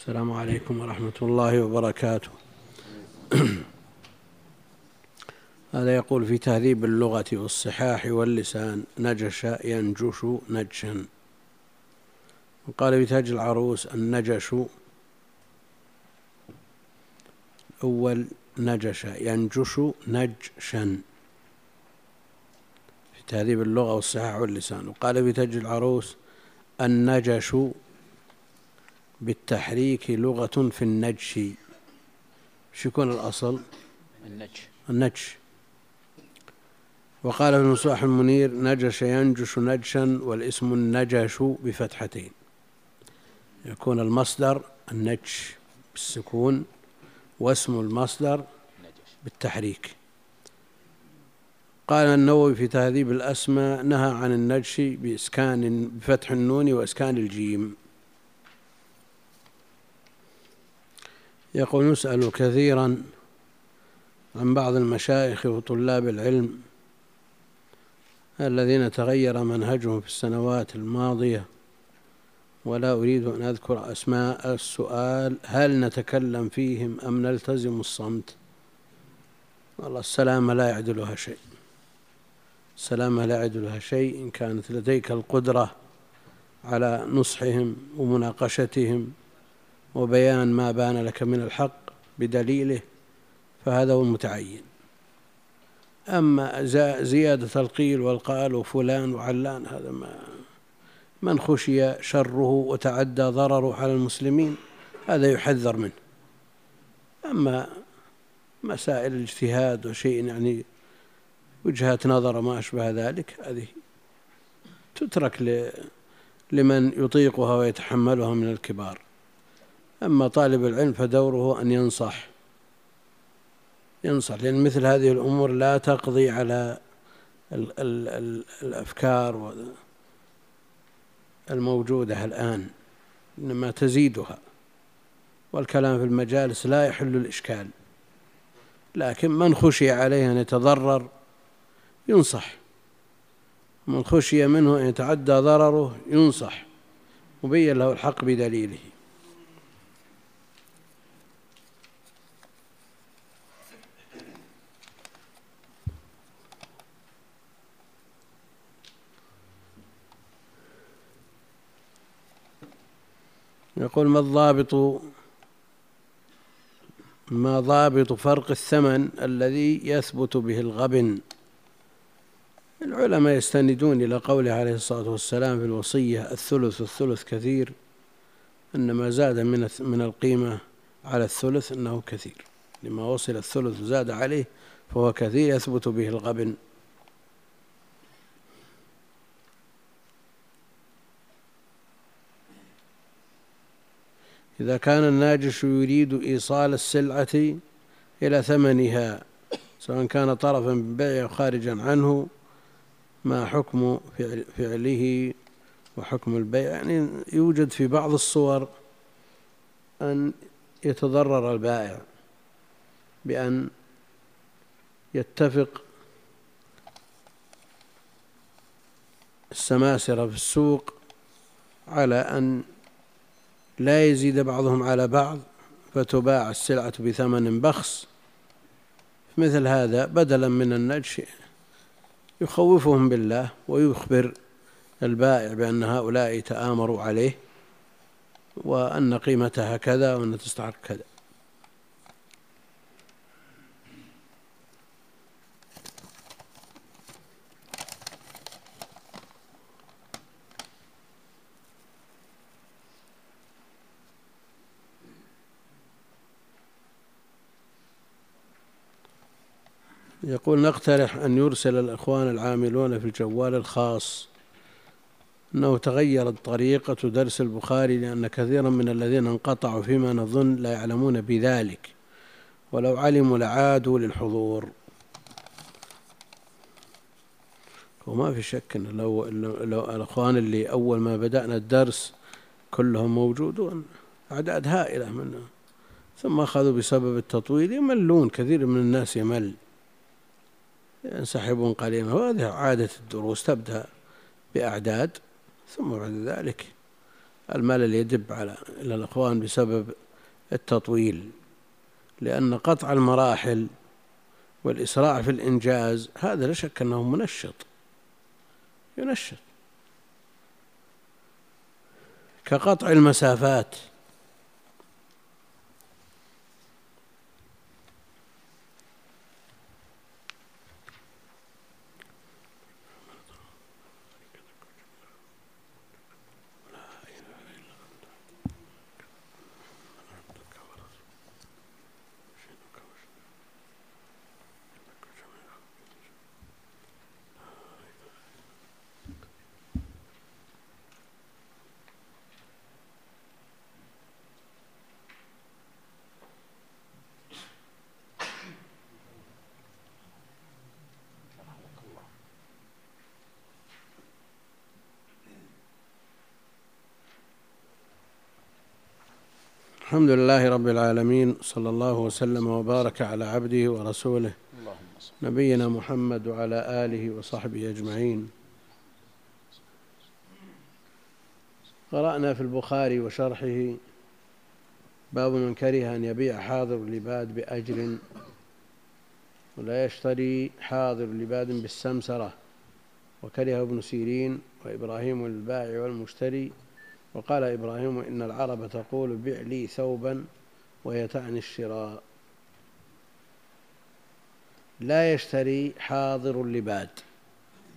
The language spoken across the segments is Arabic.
السلام عليكم ورحمة الله وبركاته. هذا يقول في تهذيب اللغة والصحاح واللسان نجش ينجش نجشا. وقال في تاج العروس النجش أول نجش ينجش نجشا. في تهذيب اللغة والصحاح واللسان. وقال في تاج العروس النجش بالتحريك لغة في النجش. شو يكون الأصل؟ النجش. النجش. وقال في المصباح المنير نجش ينجش نجشا والاسم النجش بفتحتين. يكون المصدر النجش بالسكون واسم المصدر بالتحريك. قال النووي في تهذيب الأسماء نهى عن النجش بإسكان بفتح النون وإسكان الجيم. يقول نسأل كثيرا عن بعض المشايخ وطلاب العلم الذين تغير منهجهم في السنوات الماضية ولا أريد أن أذكر أسماء السؤال هل نتكلم فيهم أم نلتزم الصمت؟ والله السلامة لا يعدلها شيء. السلامة لا يعدلها شيء إن كانت لديك القدرة على نصحهم ومناقشتهم وبيان ما بان لك من الحق بدليله فهذا هو المتعين. أما زيادة القيل والقال وفلان وعلان هذا ما من خشي شره وتعدى ضرره على المسلمين هذا يحذر منه. أما مسائل الاجتهاد وشيء يعني وجهة نظر وما أشبه ذلك هذه تترك لمن يطيقها ويتحملها من الكبار. أما طالب العلم فدوره أن ينصح. ينصح لأن مثل هذه الأمور لا تقضي على ال ال ال الأفكار الموجودة الآن إنما تزيدها. والكلام في المجالس لا يحل الإشكال. لكن من خشي عليه أن يتضرر ينصح. من خشي منه أن يتعدى ضرره ينصح. مبين له الحق بدليله. يقول ما الضابط ما ضابط فرق الثمن الذي يثبت به الغبن؟ العلماء يستندون إلى قوله عليه الصلاة والسلام في الوصية الثلث الثلث كثير أن ما زاد من من القيمة على الثلث أنه كثير. لما وصل الثلث زاد عليه فهو كثير يثبت به الغبن. إذا كان الناجش يريد إيصال السلعة إلى ثمنها سواء كان طرفا بالبيع خارجا عنه ما حكم فعله وحكم البيع؟ يعني يوجد في بعض الصور أن يتضرر البائع بأن يتفق السماسرة في السوق على أن لا يزيد بعضهم على بعض فتباع السلعة بثمن بخس. مثل هذا بدلا من النجش يخوفهم بالله ويخبر البائع بأن هؤلاء تآمروا عليه وأن قيمتها كذا وأن تستحق كذا. يقول نقترح أن يرسل الإخوان العاملون في الجوال الخاص أنه تغيرت طريقة درس البخاري لأن كثيرا من الذين انقطعوا فيما نظن لا يعلمون بذلك ولو علموا لعادوا للحضور. وما في شك أن لو, لو الأخوان اللي أول ما بدأنا الدرس كلهم موجودون أعداد هائلة منهم ثم أخذوا بسبب التطويل يملون كثير من الناس يمل. ينسحبون قليلا. وهذه عادة الدروس تبدأ بأعداد ثم بعد ذلك الملل يدب على إلى الإخوان بسبب التطويل. لأن قطع المراحل والإسراع في الإنجاز هذا لا شك أنه منشط. ينشط. كقطع المسافات الحمد لله رب العالمين صلى الله وسلم وبارك على عبده ورسوله نبينا محمد وعلى آله وصحبه أجمعين. قرأنا في البخاري وشرحه باب من كره أن يبيع حاضر لباد بأجر ولا يشتري حاضر لباد بالسمسرة وكره ابن سيرين وإبراهيم البائع والمشتري وقال إبراهيم إن العرب تقول بع لي ثوبا وهي تعني الشراء. لا يشتري حاضر اللباد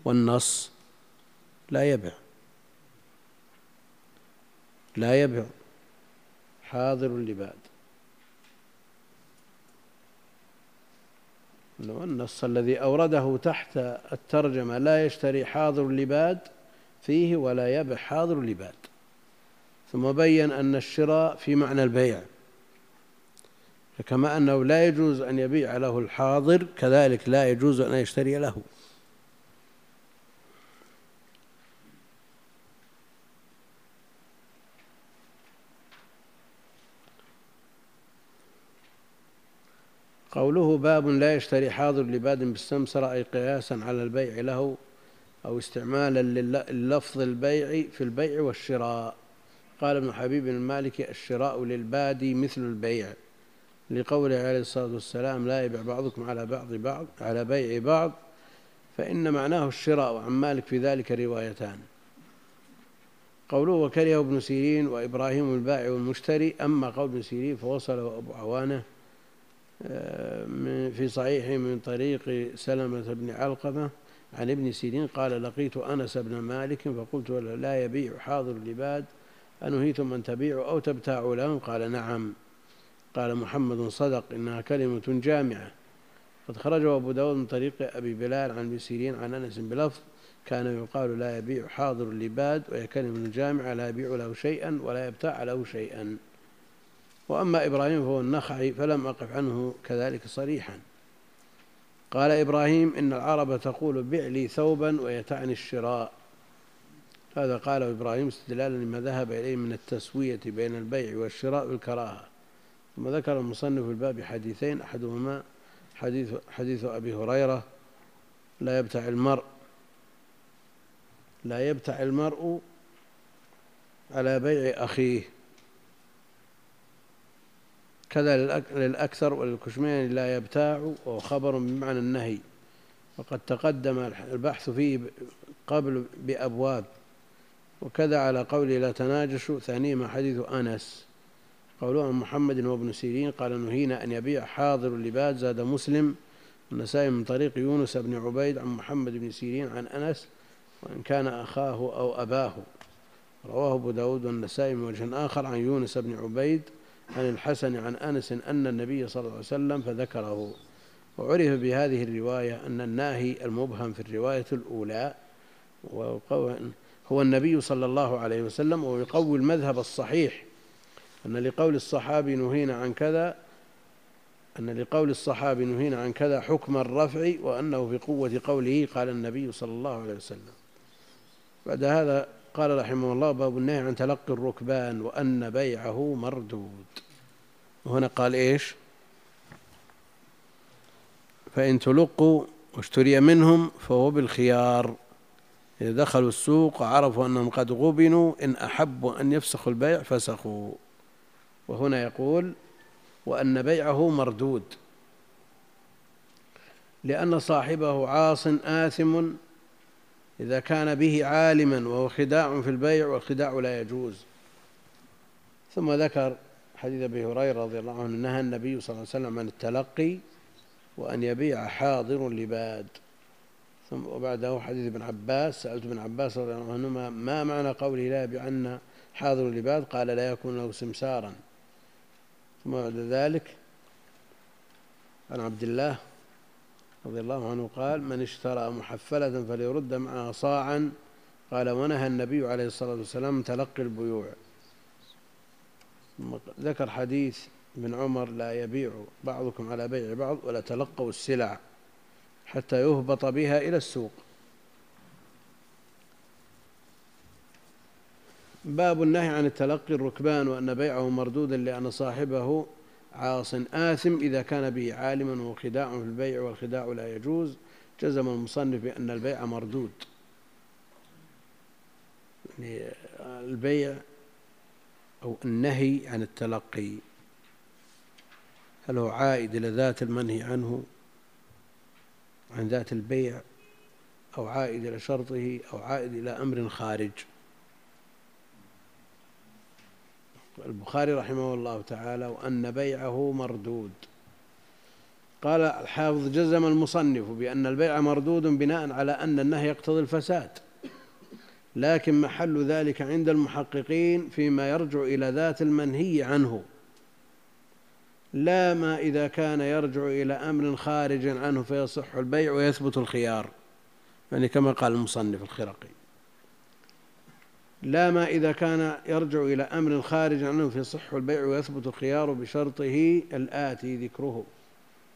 والنص لا يبع لا يبع حاضر اللباد. النص الذي أورده تحت الترجمة لا يشتري حاضر اللباد فيه ولا يبع حاضر اللباد. ثم بين أن الشراء في معنى البيع. فكما أنه لا يجوز أن يبيع له الحاضر كذلك لا يجوز أن يشتري له. قوله باب لا يشتري حاضر لباد بالسمسرة أي قياسا على البيع له أو استعمالا للفظ البيع في البيع والشراء. قال ابن حبيب المالكي الشراء للبادي مثل البيع لقوله عليه الصلاة والسلام لا يبيع بعضكم على بعض بعض على بيع بعض فإن معناه الشراء وعن مالك في ذلك روايتان. قوله وكره ابن سيرين وإبراهيم البائع والمشتري أما قول ابن سيرين فوصله أبو عوانة آه، في صحيحه من طريق سلمة بن علقمة عن ابن سيرين قال لقيت أنس بن مالك فقلت لا يبيع حاضر العباد أنهيتم أن تبيعوا أو تبتاعوا لهم قال نعم. قال محمد صدق إنها كلمة جامعة. قد خرجه أبو داود من طريق أبي بلال عن ابن سيرين عن أنس بلفظ كان يقال لا يبيع حاضر اللباد وهي كلمة جامعة لا يبيع له شيئا ولا يبتاع له شيئا. وأما إبراهيم فهو النخعي فلم أقف عنه كذلك صريحا. قال إبراهيم إن العرب تقول بع لي ثوبا ويتعني الشراء. هذا قاله إبراهيم استدلالا لما ذهب إليه من التسوية بين البيع والشراء بالكراهة ثم ذكر المصنف في الباب حديثين أحدهما حديث حديث أبي هريرة لا يبتع المرء لا يبتع المرء على بيع أخيه. كذا للأكثر وللكشمين لا يبتاع وهو خبر بمعنى النهي. وقد تقدم البحث فيه قبل بأبواب. وكذا على قوله لا تناجشوا ثانيهما حديث أنس. قوله عن محمد وابن سيرين قال نهينا أن يبيع حاضر اللباد زاد مسلم. النسائي من طريق يونس بن عبيد عن محمد بن سيرين عن أنس وإن كان أخاه أو أباه. رواه أبو داود والنسائي من وجه آخر عن يونس بن عبيد عن الحسن عن أنس أن النبي صلى الله عليه وسلم فذكره. وعرف بهذه الرواية أن الناهي المبهم في الرواية الأولى هو النبي صلى الله عليه وسلم ويقوي المذهب الصحيح أن لقول الصحابي نهينا عن كذا أن لقول الصحابي نهينا عن كذا حكم الرفع وأنه في قوة قوله قال النبي صلى الله عليه وسلم. بعد هذا قال رحمه الله باب النهي عن تلقي الركبان وأن بيعه مردود. وهنا قال إيش؟ فإن تلقوا واشتري منهم فهو بالخيار. إذا دخلوا السوق وعرفوا أنهم قد غبنوا إن أحبوا أن يفسخوا البيع فسخوا. وهنا يقول وأن بيعه مردود. لأن صاحبه عاص آثم إذا كان به عالما وهو خداع في البيع والخداع لا يجوز. ثم ذكر حديث أبي هريرة رضي الله عنه نهى النبي صلى الله عليه وسلم عن التلقي وأن يبيع حاضر لباد. ثم وبعده حديث ابن عباس سألت ابن عباس رضي الله عنهما ما معنى قوله لا يبيعن حاضر لباد قال لا يكون له سمسارا. ثم بعد ذلك عن عبد الله رضي الله عنه قال من اشترى محفلة فليرد معها صاعا. قال ونهى النبي عليه الصلاة والسلام تلقي البيوع. ذكر حديث ابن عمر لا يبيع بعضكم على بيع بعض ولا تلقوا السلع. حتى يهبط بها إلى السوق. باب النهي عن التلقي الركبان وأن بيعه مردود لأن صاحبه عاص آثم إذا كان به عالما وخداع في البيع والخداع لا يجوز. جزم المصنف بأن البيع مردود. يعني البيع أو النهي عن التلقي. هل هو عائد إلى ذات المنهي عنه؟ عن ذات البيع أو عائد إلى شرطه أو عائد إلى أمر خارج. البخاري رحمه الله تعالى وأن بيعه مردود. قال الحافظ جزم المصنف بأن البيع مردود بناء على أن النهي يقتضي الفساد لكن محل ذلك عند المحققين فيما يرجع إلى ذات المنهي عنه. لا ما إذا كان يرجع إلى أمر خارج عنه فيصح البيع ويثبت الخيار. يعني كما قال المصنف الخرقي. لا ما إذا كان يرجع إلى أمر خارج عنه فيصح البيع ويثبت الخيار بشرطه الآتي ذكره.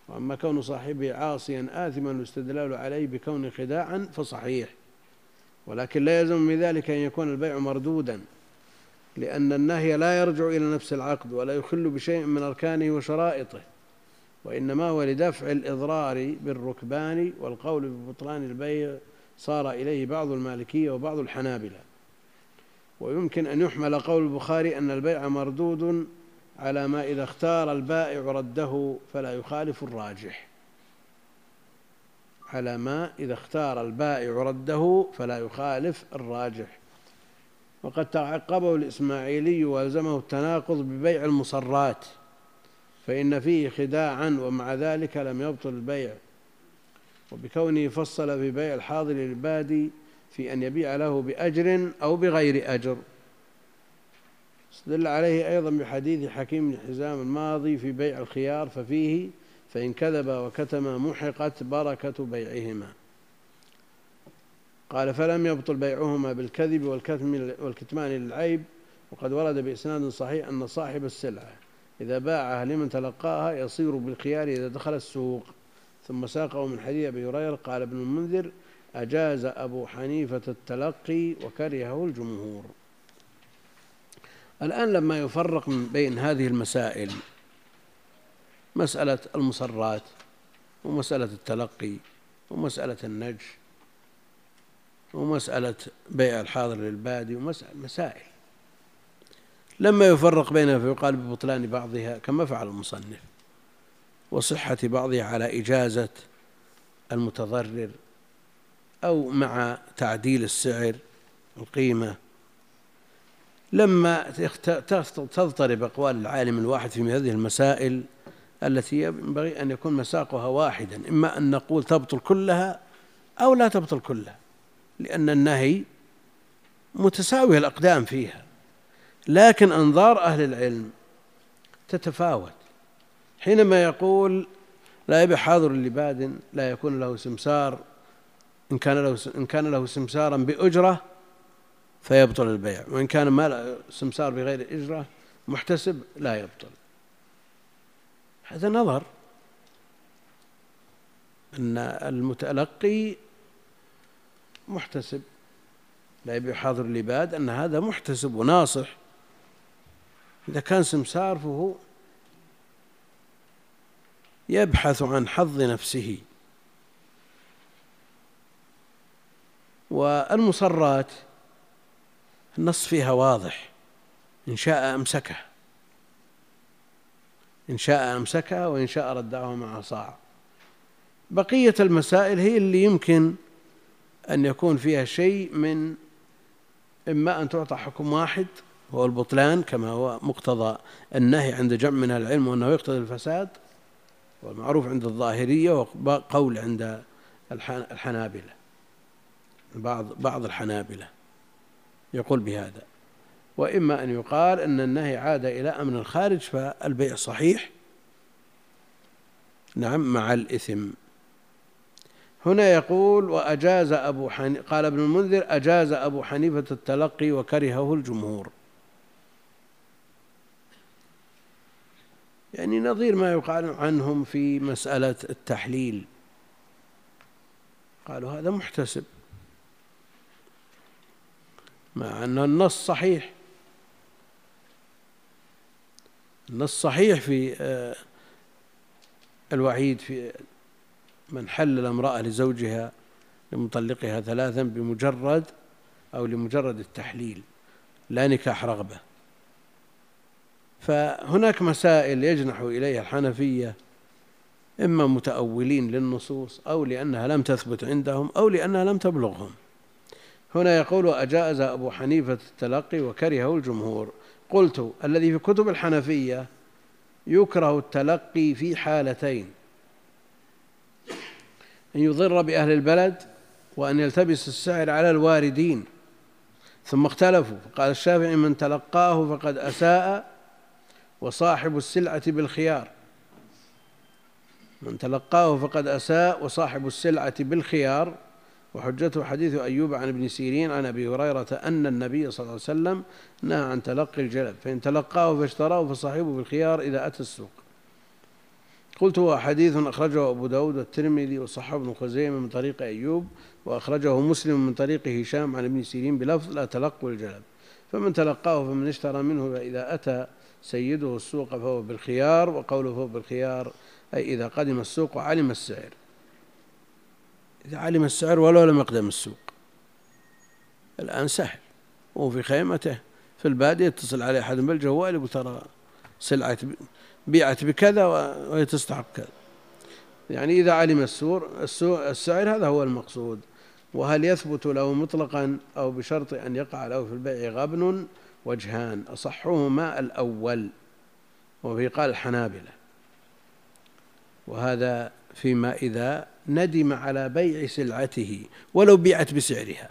وأما كون صاحبه عاصيا آثما والاستدلال عليه بكون خداعا فصحيح. ولكن لا يلزم من ذلك أن يكون البيع مردودا. لأن النهي لا يرجع إلى نفس العقد ولا يخل بشيء من أركانه وشرائطه وإنما هو لدفع الإضرار بالركبان والقول ببطلان البيع صار إليه بعض المالكية وبعض الحنابلة. ويمكن أن يحمل قول البخاري أن البيع مردود على ما إذا اختار البائع رده فلا يخالف الراجح. على ما إذا اختار البائع رده فلا يخالف الراجح. وقد تعقبه الإسماعيلي وألزمه التناقض ببيع المصرات فإن فيه خداعا ومع ذلك لم يبطل البيع. وبكونه فصل في بيع الحاضر للبادي في أن يبيع له بأجر أو بغير أجر. استدل عليه أيضا بحديث حكيم بن حزام الماضي في بيع الخيار ففيه فإن كذب وكتم محقت بركة بيعهما. قال فلم يبطل بيعهما بالكذب والكتم والكتمان للعيب وقد ورد بإسناد صحيح أن صاحب السلعة إذا باعها لمن تلقاها يصير بالخيار إذا دخل السوق. ثم ساقه من حديث أبي هريرة قال ابن المنذر أجاز أبو حنيفة التلقي وكرهه الجمهور. الآن لما يفرق من بين هذه المسائل مسألة المصرات ومسألة التلقي ومسألة النجش ومسألة بيع الحاضر للبادي ومسائل لما يفرق بينها فيقال ببطلان بعضها كما فعل المصنف وصحة بعضها على إجازة المتضرر أو مع تعديل السعر القيمة. لما تضطرب أقوال العالم الواحد في هذه المسائل التي ينبغي أن يكون مساقها واحدا إما أن نقول تبطل كلها أو لا تبطل كلها. لأن النهي متساوي الأقدام فيها. لكن أنظار أهل العلم تتفاوت. حينما يقول لا يبيع حاضر لباد لا يكون له سمسار إن كان له إن كان له سمسارا بأجرة فيبطل البيع. وإن كان ما سمسار بغير أجرة محتسب لا يبطل. هذا نظر أن المتلقي محتسب. لا يبيع حاضر العباد أن هذا محتسب وناصح. إذا كان سمسار فهو يبحث عن حظ نفسه. والمصرات النص فيها واضح. إن شاء أمسكها إن شاء أمسكها وإن شاء ردعه مع صاع. بقية المسائل هي اللي يمكن أن يكون فيها شيء من إما أن تعطى حكم واحد هو البطلان كما هو مقتضى النهي عند جمع من العلم وأنه يقتضي الفساد والمعروف عند الظاهرية وقول عند الحنابلة بعض بعض الحنابلة يقول بهذا. وإما أن يقال أن النهي عاد إلى أمن الخارج فالبيع صحيح. نعم مع الإثم. هنا يقول وأجاز أبو حنيفة قال ابن المنذر أجاز أبو حنيفة التلقي وكرهه الجمهور. يعني نظير ما يقال عنهم في مسألة التحليل. قالوا هذا محتسب. مع أن النص صحيح. النص صحيح في آه، الوعيد في من حلل امرأة لزوجها لمطلقها ثلاثا بمجرد أو لمجرد التحليل لا نكاح رغبة. فهناك مسائل يجنح إليها الحنفية إما متأولين للنصوص أو لأنها لم تثبت عندهم أو لأنها لم تبلغهم. هنا يقول أجاز أبو حنيفة التلقي وكرهه الجمهور. قلت الذي في كتب الحنفية يكره التلقي في حالتين أن يضر بأهل البلد وأن يلتبس السعر على الواردين. ثم اختلفوا فقال الشافعي من تلقاه فقد أساء وصاحب السلعة بالخيار. من تلقاه فقد أساء وصاحب السلعة بالخيار. وحجته حديث أيوب عن ابن سيرين عن أبي هريرة أن النبي صلى الله عليه وسلم نهى عن تلقي الجلب فإن تلقاه فاشتراه فصاحبه بالخيار إذا أتى السوق. قلت هو حديث أخرجه أبو داود والترمذي وصححه ابن خزيمة من طريق أيوب وأخرجه مسلم من طريق هشام عن ابن سيرين بلفظ لا تلقوا الجلب فمن تلقاه فمن اشترى منه فإذا أتى سيده السوق فهو بالخيار وقوله فهو بالخيار أي إذا قدم السوق وعلم السعر. إذا علم السعر ولو لم يقدم السوق. الآن سهل. وهو في خيمته. في البادية يتصل عليه أحد بالجوال يقول ترى سلعة بيعت بكذا وهي تستحق كذا. يعني إذا علم السور السعر هذا هو المقصود. وهل يثبت له مطلقا أو بشرط أن يقع له في البيع غبن؟ وجهان. أصحهما الأول. وفي قال الحنابلة وهذا فيما إذا ندم على بيع سلعته. ولو بيعت بسعرها.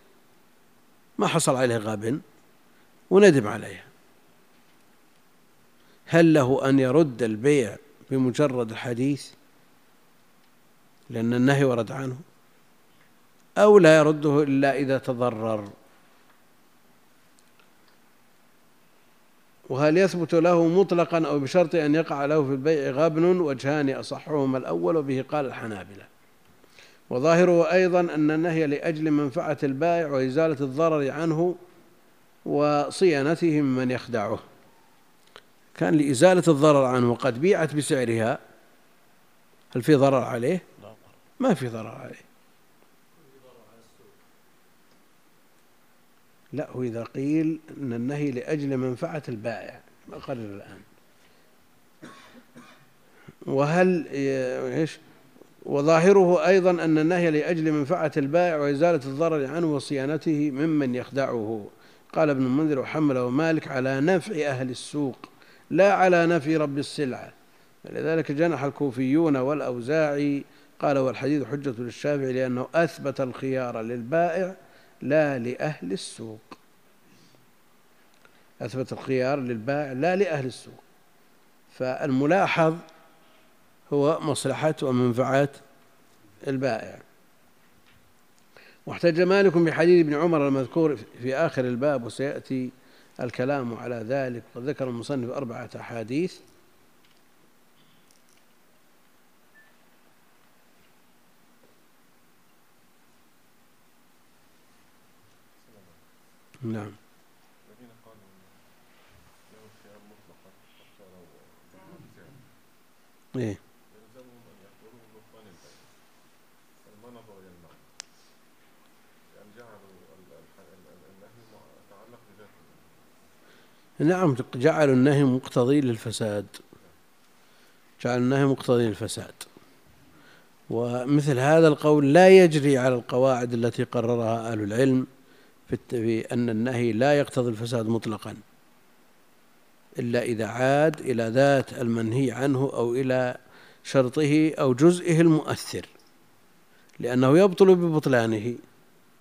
ما حصل عليه غابن وندم عليها. هل له أن يرد البيع بمجرد الحديث؟ لأن النهي ورد عنه. أو لا يرده إلا إذا تضرر. وهل يثبت له مطلقا أو بشرط أن يقع له في البيع غبن وجهان أصحهما الأول وبه قال الحنابلة. وظاهره أيضا أن النهي لأجل منفعة البائع وإزالة الضرر عنه وصيانته ممن يخدعه. كان لإزالة الضرر عنه وقد بيعت بسعرها. هل في ضرر عليه؟ ما في ضرر عليه. لا هو إذا قيل أن النهي لأجل منفعة البائع. أقرر الآن. وهل إيش؟ وظاهره أيضا أن النهي لأجل منفعة البائع وإزالة الضرر عنه وصيانته ممن يخدعه. قال ابن المنذر وحمله مالك على نفع أهل السوق. لا على نفي رب السلعة. لذلك جنح الكوفيون والأوزاعي قال والحديث حجة للشافعي لأنه أثبت الخيار للبائع لا لأهل السوق. أثبت الخيار للبائع لا لأهل السوق. فالملاحظ هو مصلحة ومنفعة البائع. واحتج مالك بحديث ابن عمر المذكور في آخر الباب وسيأتي الكلام على ذلك وقد ذكر المصنف أربعة أحاديث. نعم. إيه يلزمهم ان يحضروا بطلان البيع المنظر إلى المعنى لأن جعلوا نعم جعلوا النهي مقتضي للفساد. جعلوا النهي مقتضي للفساد. ومثل هذا القول لا يجري على القواعد التي قررها أهل العلم في أن النهي لا يقتضي الفساد مطلقا إلا إذا عاد إلى ذات المنهي عنه أو إلى شرطه أو جزئه المؤثر. لأنه يبطل ببطلانه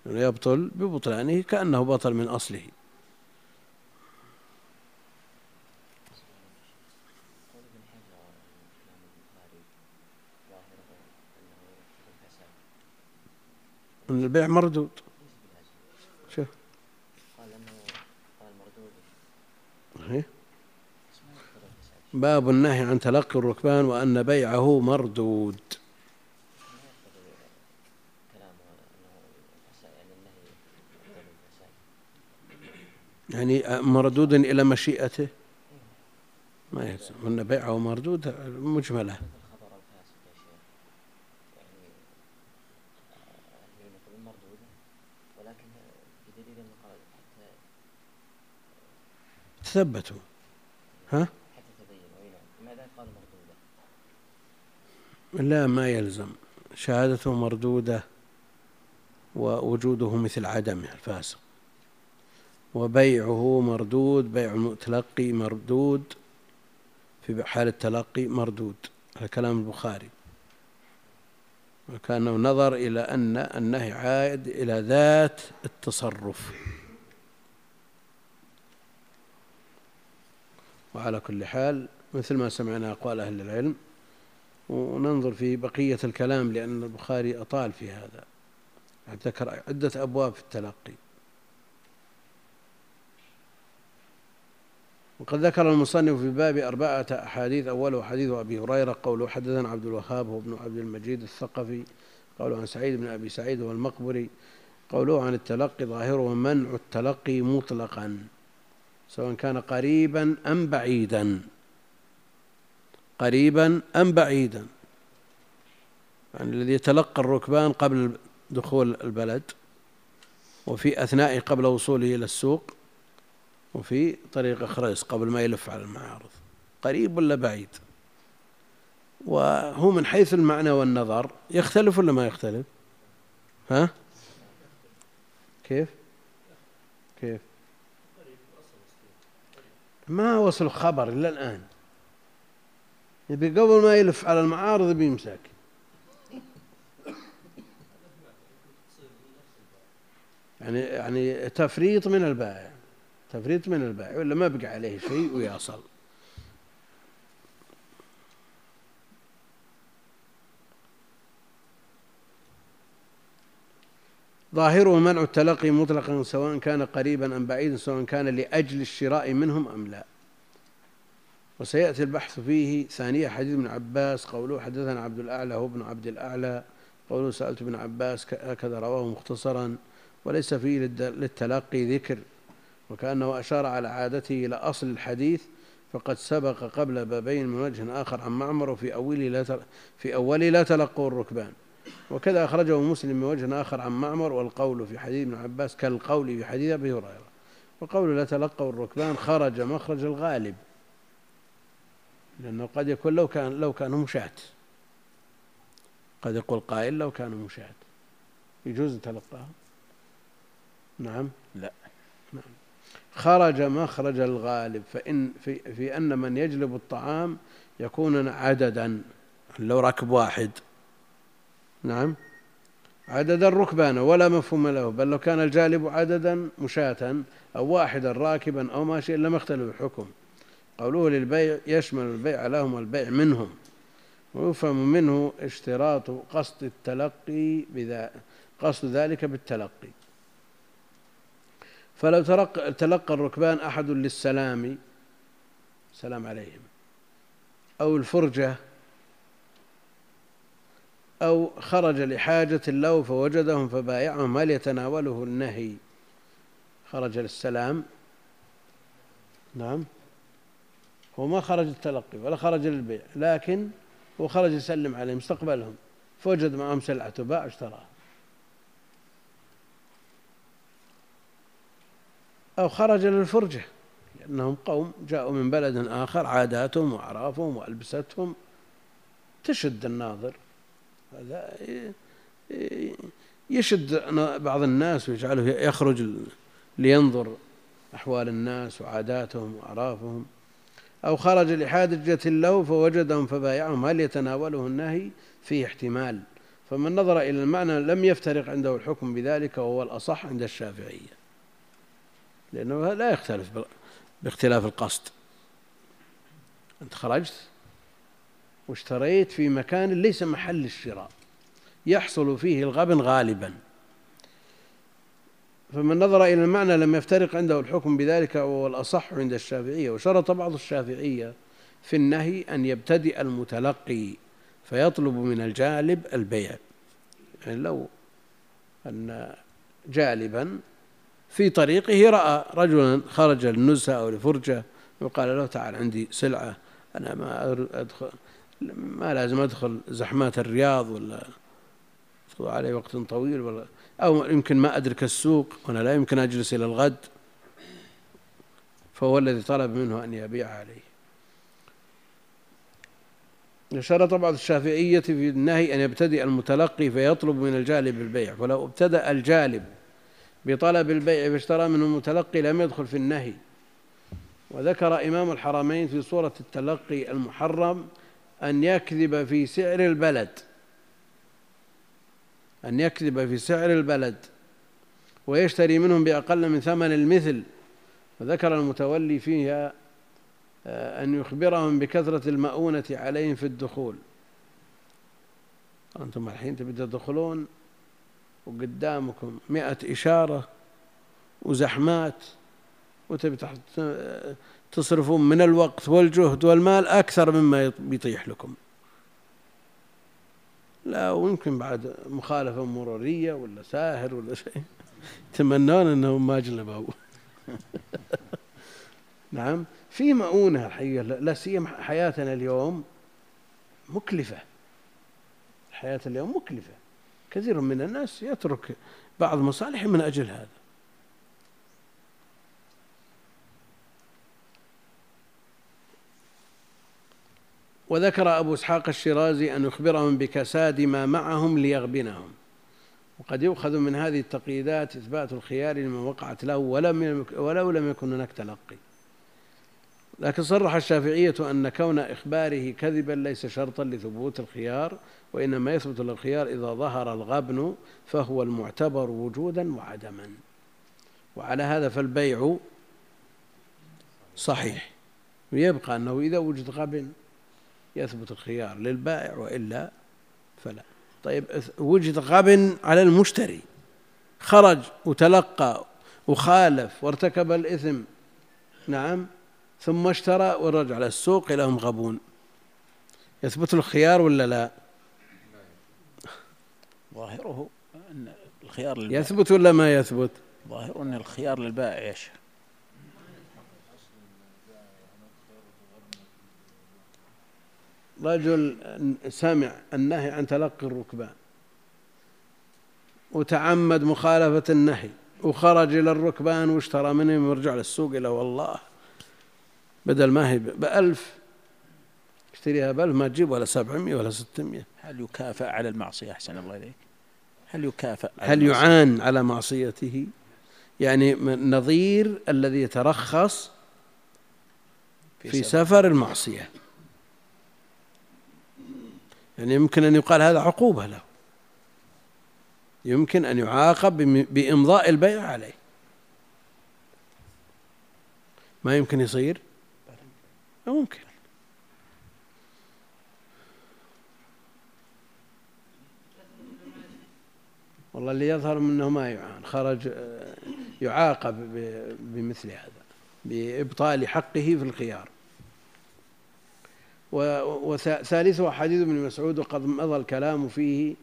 يبطل ببطلانه كأنه بطل من أصله. البيع مردود. شوف قال انه قال مردود باب النهي عن تلقي الركبان وأن بيعه مردود. يعني مردود إلى مشيئته؟ ما يلزم. أن بيعه مردود مجملة. تثبتوا ها؟ لا ما يلزم. شهادته مردودة ووجوده مثل عدمه الفاسق. وبيعه مردود بيع المتلقي مردود في حال التلقي مردود. هذا كلام البخاري. وكأنه نظر إلى أن النهي عائد إلى ذات التصرف. وعلى كل حال مثل ما سمعنا أقوال أهل العلم وننظر في بقية الكلام لأن البخاري أطال في هذا. ذكر عدة أبواب في التلقي. وقد ذكر المصنف في باب أربعة أحاديث أوله حديث أبي هريرة قوله حدثنا عبد الوهاب هو ابن عبد المجيد الثقفي قوله عن سعيد بن أبي سعيد هو المقبري قوله عن التلقي ظاهره منع التلقي مطلقا. سواء كان قريبا أم بعيدا. قريبا أم بعيدا. يعني الذي يتلقى الركبان قبل دخول البلد وفي أثناء قبل وصوله إلى السوق وفي طريق خريص قبل ما يلف على المعارض. قريب ولا بعيد؟ وهو من حيث المعنى والنظر يختلف ولا ما يختلف؟ ها؟ كيف؟ كيف؟ ما وصل خبر إلا الآن. يبي قبل ما يلف على المعارض بيمسك يعني يعني تفريط من البائع. تفريط من البائع ولا ما بقى عليه شيء ويصل. ظاهره منع التلقي مطلقا سواء كان قريبا أم بعيدا سواء كان لأجل الشراء منهم أم لا. وسيأتي البحث فيه ثانية حديث ابن عباس قوله حدثنا عبد الأعلى هو ابن عبد الأعلى. قوله سألت ابن عباس هكذا رواه مختصرا. وليس فيه للتلقي ذكر. وكأنه أشار على عادته إلى أصل الحديث فقد سبق قبل بابين من وجه آخر عن معمر وفي أوله لا في أوله لا تلقوا الركبان. وكذا أخرجه مسلم من وجه آخر عن معمر والقول في حديث ابن عباس كالقول في حديث أبي هريرة. وقول لا تلقوا الركبان خرج مخرج الغالب لأنه قد يكون لو كان لو كانوا مشاة. قد يقول قائل لو كانوا مشاة. يجوز تلقاهم؟ نعم. لا. نعم. خرج مخرج الغالب فإن في, في أن من يجلب الطعام يكون عددا. لو ركب واحد. نعم. عددا ركبانا ولا مفهوم له بل لو كان الجالب عددا مشاة أو واحدا راكبا أو ماشيا لم يختلف الحكم. قوله للبيع يشمل البيع لهم والبيع منهم. ويفهم منه اشتراط قصد التلقي بذا قصد ذلك بالتلقي. فلو تلقى, تلقى الركبان أحد للسلام سلام عليهم أو الفرجة أو خرج لحاجة له فوجدهم فبايعهم هل يتناوله النهي؟ خرج للسلام. نعم. هو ما خرج التلقي ولا خرج للبيع لكن هو خرج يسلم عليهم استقبلهم فوجد معهم سلعة باع اشتراها. أو خرج للفرجة أنهم قوم جاءوا من بلد آخر عاداتهم وأعرافهم وألبستهم تشد الناظر. هذا يشد بعض الناس ويجعله يخرج لينظر أحوال الناس وعاداتهم وأعرافهم أو خرج لحاجة له فوجدهم فبايعهم. هل يتناوله النهي؟ فيه احتمال. فمن نظر إلى المعنى لم يفترق عنده الحكم بذلك وهو الأصح عند الشافعية. لأنه لا يختلف باختلاف القصد. أنت خرجت؟ واشتريت في مكان ليس محل الشراء يحصل فيه الغبن غالبا. فمن نظر إلى المعنى لم يفترق عنده الحكم بذلك وهو الأصح عند الشافعية. وشرط بعض الشافعية في النهي أن يبتدئ المتلقي فيطلب من الجالب البيع. يعني لو أن جالبا في طريقه رأى رجلا خرج للنزهة أو لفرجة وقال له تعال عندي سلعة أنا ما أدخل. ما لازم أدخل زحمات الرياض ولا علي وقت طويل ولا أو يمكن ما أدرك السوق وأنا لا يمكن أجلس إلى الغد. فهو الذي طلب منه أن يبيع عليه. شرط بعض الشافعية في النهي أن يبتدئ المتلقي فيطلب من الجالب البيع. ولو ابتدأ الجالب بطلب البيع فاشترى منه المتلقي لم يدخل في النهي. وذكر إمام الحرمين في صورة التلقي المحرم أن يكذب في سعر البلد. أن يكذب في سعر البلد. ويشتري منهم بأقل من ثمن المثل. وذكر المتولي فيها آه، أن يخبرهم بكثرة المؤونة عليهم في الدخول. أنتم الحين تبي تدخلون وقدامكم مئة إشارة وزحمات وتبي تصرفون من الوقت والجهد والمال أكثر مما بيطيح لكم. لا ويمكن بعد مخالفة مرورية ولا ساهر ولا شيء. يتمنون أنهم ما جلبوا. نعم. في مؤونة الحقيقة لا سيما حياتنا اليوم مكلفة. الحياة اليوم مكلفة. كثير من الناس يترك بعض مصالحه من أجل هذا. وذكر أبو إسحاق الشيرازي أن يخبرهم بكساد ما معهم ليغبنهم. وقد يؤخذ من هذه التقييدات إثبات الخيار لمن وقعت له ولم ولو لم يكن هناك تلقي. لكن صرح الشافعية أن كون إخباره كذبا ليس شرطا لثبوت الخيار وإنما يثبت الخيار إذا ظهر الغبن فهو المعتبر وجودا وعدما. وعلى هذا فالبيع صحيح. ويبقى أنه إذا وجد غبن يثبت الخيار للبائع وإلا فلا. طيب وجد غبن على المشتري خرج وتلقى وخالف وارتكب الإثم. نعم. ثم اشترى ورجع على السوق إلى هم غبون. يثبت الخيار ولا لا؟ ظاهره أن الخيار للبائع. يثبت ولا ما يثبت؟ ظاهره أن الخيار للبائع يشهر رجل سمع النهي عن تلقي الركبان وتعمد مخالفة النهي وخرج إلى الركبان واشترى منهم ويرجع للسوق إلى والله بدل ما هي بألف اشتريها بألف ما تجيب ولا سبعمية ولا ستمية. هل يكافأ على المعصية؟ أحسن الله إليك. هل يكافأ هل يعان على معصيته؟ يعني نظير الذي يترخص في, في سفر المعصية. يعني يمكن أن يقال هذا عقوبة له. يمكن أن يعاقب بإمضاء البيع عليه. ما يمكن يصير؟ ممكن. والله اللي يظهر منه ما يعان. خرج يعاقب بمثل هذا بإبطال حقه في الخيار. وثالثه حديث ابن مسعود وقد مضى الكلام فيه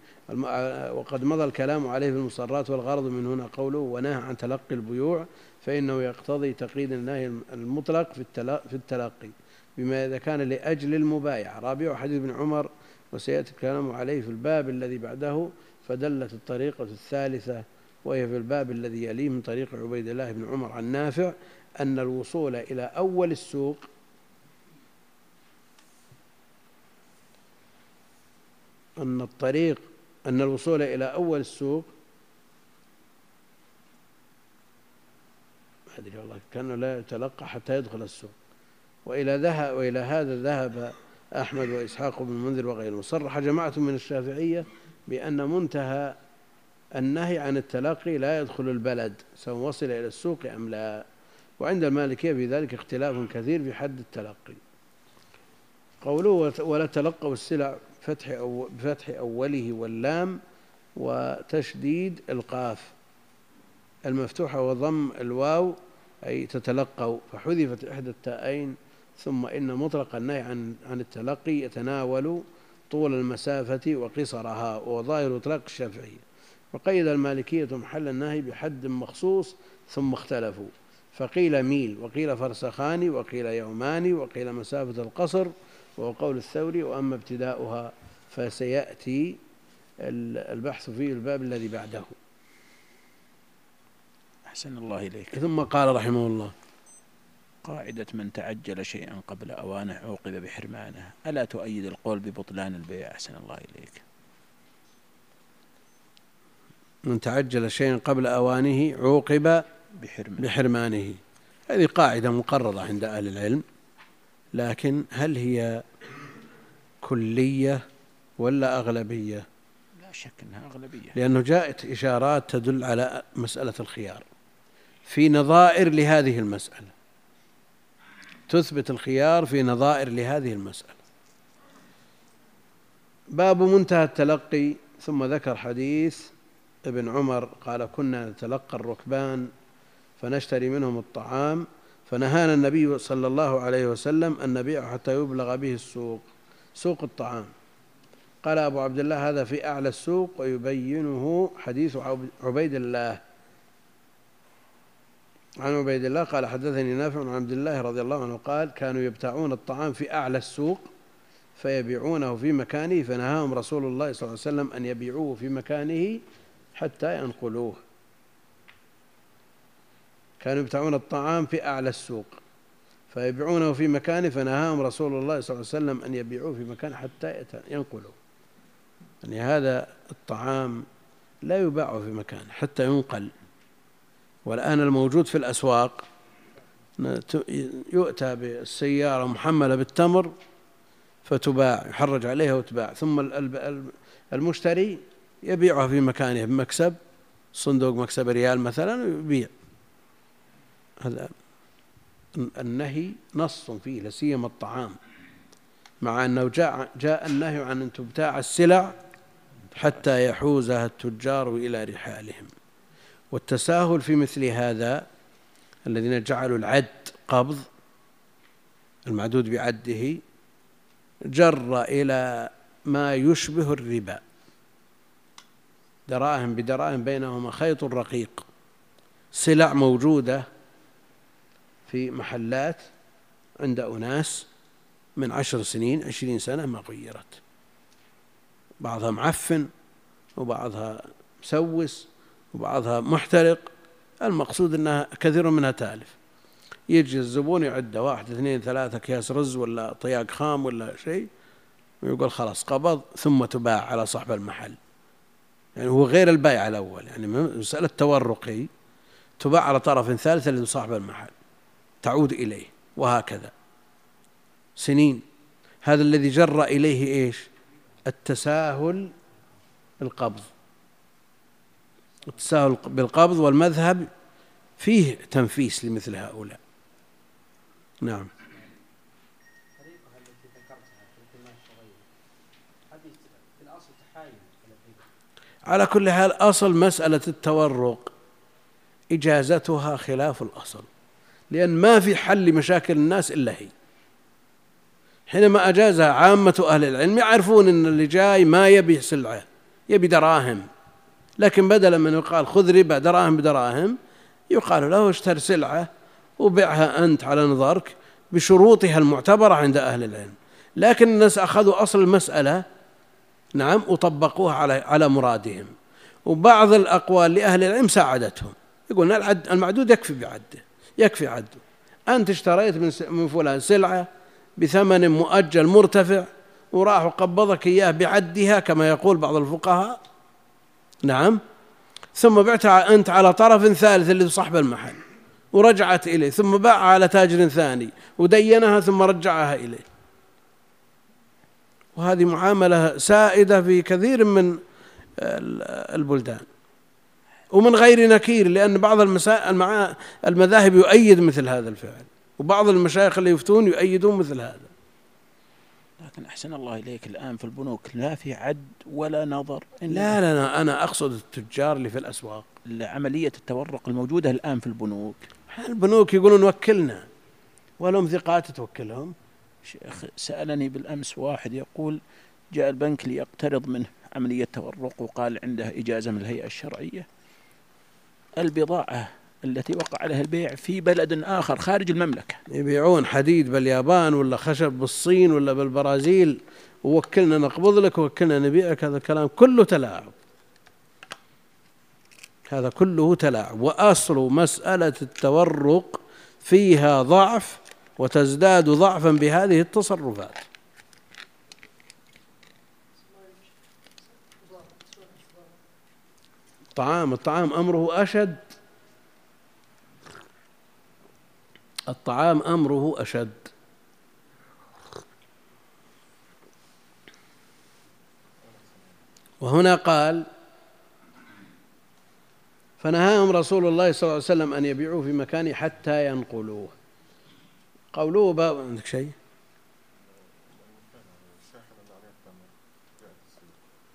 وقد مضى الكلام عليه في المصرات والغرض من هنا قوله ونهى عن تلقي البيوع فإنه يقتضي تقييد النهي المطلق في التلقي بما إذا كان لأجل المبايعة. رابع حديث ابن عمر وسيأتي الكلام عليه في الباب الذي بعده فدلت الطريقة الثالثة وهي في الباب الذي يليه من طريق عبيد الله بن عمر عن نافع أن الوصول إلى أول السوق أن الطريق أن الوصول إلى أول السوق ما أدري والله كأنه لا يتلقى حتى يدخل السوق. وإلى ذهب وإلى هذا ذهب أحمد وإسحاق بن المنذر وغيره صرح جماعة من الشافعية بأن منتهى النهي عن التلقي لا يدخل البلد سواء وصل إلى السوق أم لا. وعند المالكية في ذلك اختلاف كثير في حد التلقي. قوله ولا تلقوا السلع فتح أو بفتح أوله واللام وتشديد القاف. المفتوحة وضم الواو أي تتلقوا فحذفت إحدى التائين ثم إن مطلق النهي عن عن التلقي يتناول طول المسافة وقصرها وظاهر إطلاق الشافعية وقيد المالكية محل النهي بحد مخصوص ثم اختلفوا. فقيل ميل وقيل فرسخان وقيل يومان وقيل مسافة القصر وهو قول الثوري وأما ابتداؤها فسيأتي البحث فيه الباب الذي بعده. أحسن الله إليك. ثم قال رحمه الله قاعدة من تعجل شيئا قبل أوانه عوقب بحرمانه ألا تؤيد القول ببطلان البيع؟ أحسن الله إليك. من تعجل شيئا قبل أوانه عوقب بحرمانه, بحرمانه. هذه قاعدة مقررة عند أهل العلم. لكن هل هي كلية ولا أغلبية؟ لا شك أنها أغلبية. لأنه جاءت إشارات تدل على مسألة الخيار. في نظائر لهذه المسألة. تثبت الخيار في نظائر لهذه المسألة. باب منتهى التلقي ثم ذكر حديث ابن عمر قال كنا نتلقى الركبان فنشتري منهم الطعام فنهانا النبي صلى الله عليه وسلم أن نبيعه حتى يبلغ به السوق سوق الطعام. قال أبو عبد الله هذا في أعلى السوق ويبينه حديث عبيد الله. عن عبيد الله قال حدثني نافع عن عبد الله رضي الله عنه قال كانوا يبتاعون الطعام في أعلى السوق فيبيعونه في مكانه فنهاهم رسول الله صلى الله عليه وسلم أن يبيعوه في مكانه حتى ينقلوه. كانوا يبتاعون الطعام في أعلى السوق. فيبيعونه في مكانه فنهاهم رسول الله صلى الله عليه وسلم أن يبيعوه في مكان حتى ينقلوه يعني هذا الطعام لا يباع في مكان حتى ينقل. والآن الموجود في الأسواق يؤتى بالسيارة محملة بالتمر فتباع يحرج عليها وتباع. ثم المشتري يبيعها في مكانه بمكسب صندوق مكسب ريال مثلا ويبيع. هذا النهي نص فيه لسيما الطعام. مع أنه جاء, جاء النهي عن أن تبتاع السلع حتى يحوزها التجار إلى رحالهم. والتساهل في مثل هذا الذين جعلوا العد قبض المعدود بعده جر إلى ما يشبه الربا. دراهم بدراهم بينهما خيط رقيق. سلع موجودة في محلات عند أناس من عشر سنين عشرين سنة ما غيرت. بعضها معفن وبعضها مسوس وبعضها محترق. المقصود أنها كثير منها تالف. يجي الزبون يعد واحد اثنين ثلاثة أكياس رز ولا طياق خام ولا شيء ويقول خلاص قبض ثم تباع على صاحب المحل. يعني هو غير البيع الأول يعني مسألة تورقي تباع على طرف ثالث لصاحب المحل. تعود إليه وهكذا. سنين. هذا الذي جر إليه إيش؟ التساهل بالقبض. التساهل بالقبض والمذهب فيه تنفيس لمثل هؤلاء. نعم. على كل حال أصل مسألة التورق إجازتها خلاف الأصل. لأن ما في حل لمشاكل الناس إلا هي. حينما أجازها عامة أهل العلم يعرفون أن اللي جاي ما يبي سلعة يبي دراهم. لكن بدلا من يقال خذ ربا دراهم بدراهم يقال له اشتر سلعة وبعها أنت على نظرك بشروطها المعتبرة عند أهل العلم. لكن الناس أخذوا أصل المسألة نعم وطبقوها على على مرادهم. وبعض الأقوال لأهل العلم ساعدتهم. يقولون المعدود يكفي بعده. يكفي عده أنت اشتريت من فلان سلعة بثمن مؤجل مرتفع وراح وقبضك إياه بعدها كما يقول بعض الفقهاء. نعم. ثم بعتها أنت على طرف ثالث اللي صاحب المحل ورجعت إليه ثم باعها على تاجر ثاني ودينها ثم رجعها إليه. وهذه معاملة سائدة في كثير من البلدان. ومن غير نكير لأن بعض المذاهب يؤيد مثل هذا الفعل وبعض المشايخ اللي يفتون يؤيدون مثل هذا. لكن أحسن الله إليك الآن في البنوك لا في عد ولا نظر. لا لا أنا أقصد التجار اللي في الأسواق. عملية التورق الموجودة الآن في البنوك. البنوك يقولون وكلنا ولهم ثقات توكلهم. شيخ سألني بالأمس واحد يقول جاء البنك ليقترض منه عملية تورق وقال عنده إجازة من الهيئة الشرعية. البضاعة التي وقع عليها البيع في بلد آخر خارج المملكة. يبيعون حديد باليابان ولا خشب بالصين ولا بالبرازيل. ووكلنا نقبض لك ووكلنا نبيعك. هذا الكلام كله تلاعب. هذا كله تلاعب. وأصل مسألة التورق فيها ضعف وتزداد ضعفا بهذه التصرفات. الطعام الطعام أمره أشد. الطعام أمره أشد. وهنا قال فنهاهم رسول الله صلى الله عليه وسلم أن يبيعوه في مكانه حتى ينقلوه. قوله باب عندك شيء؟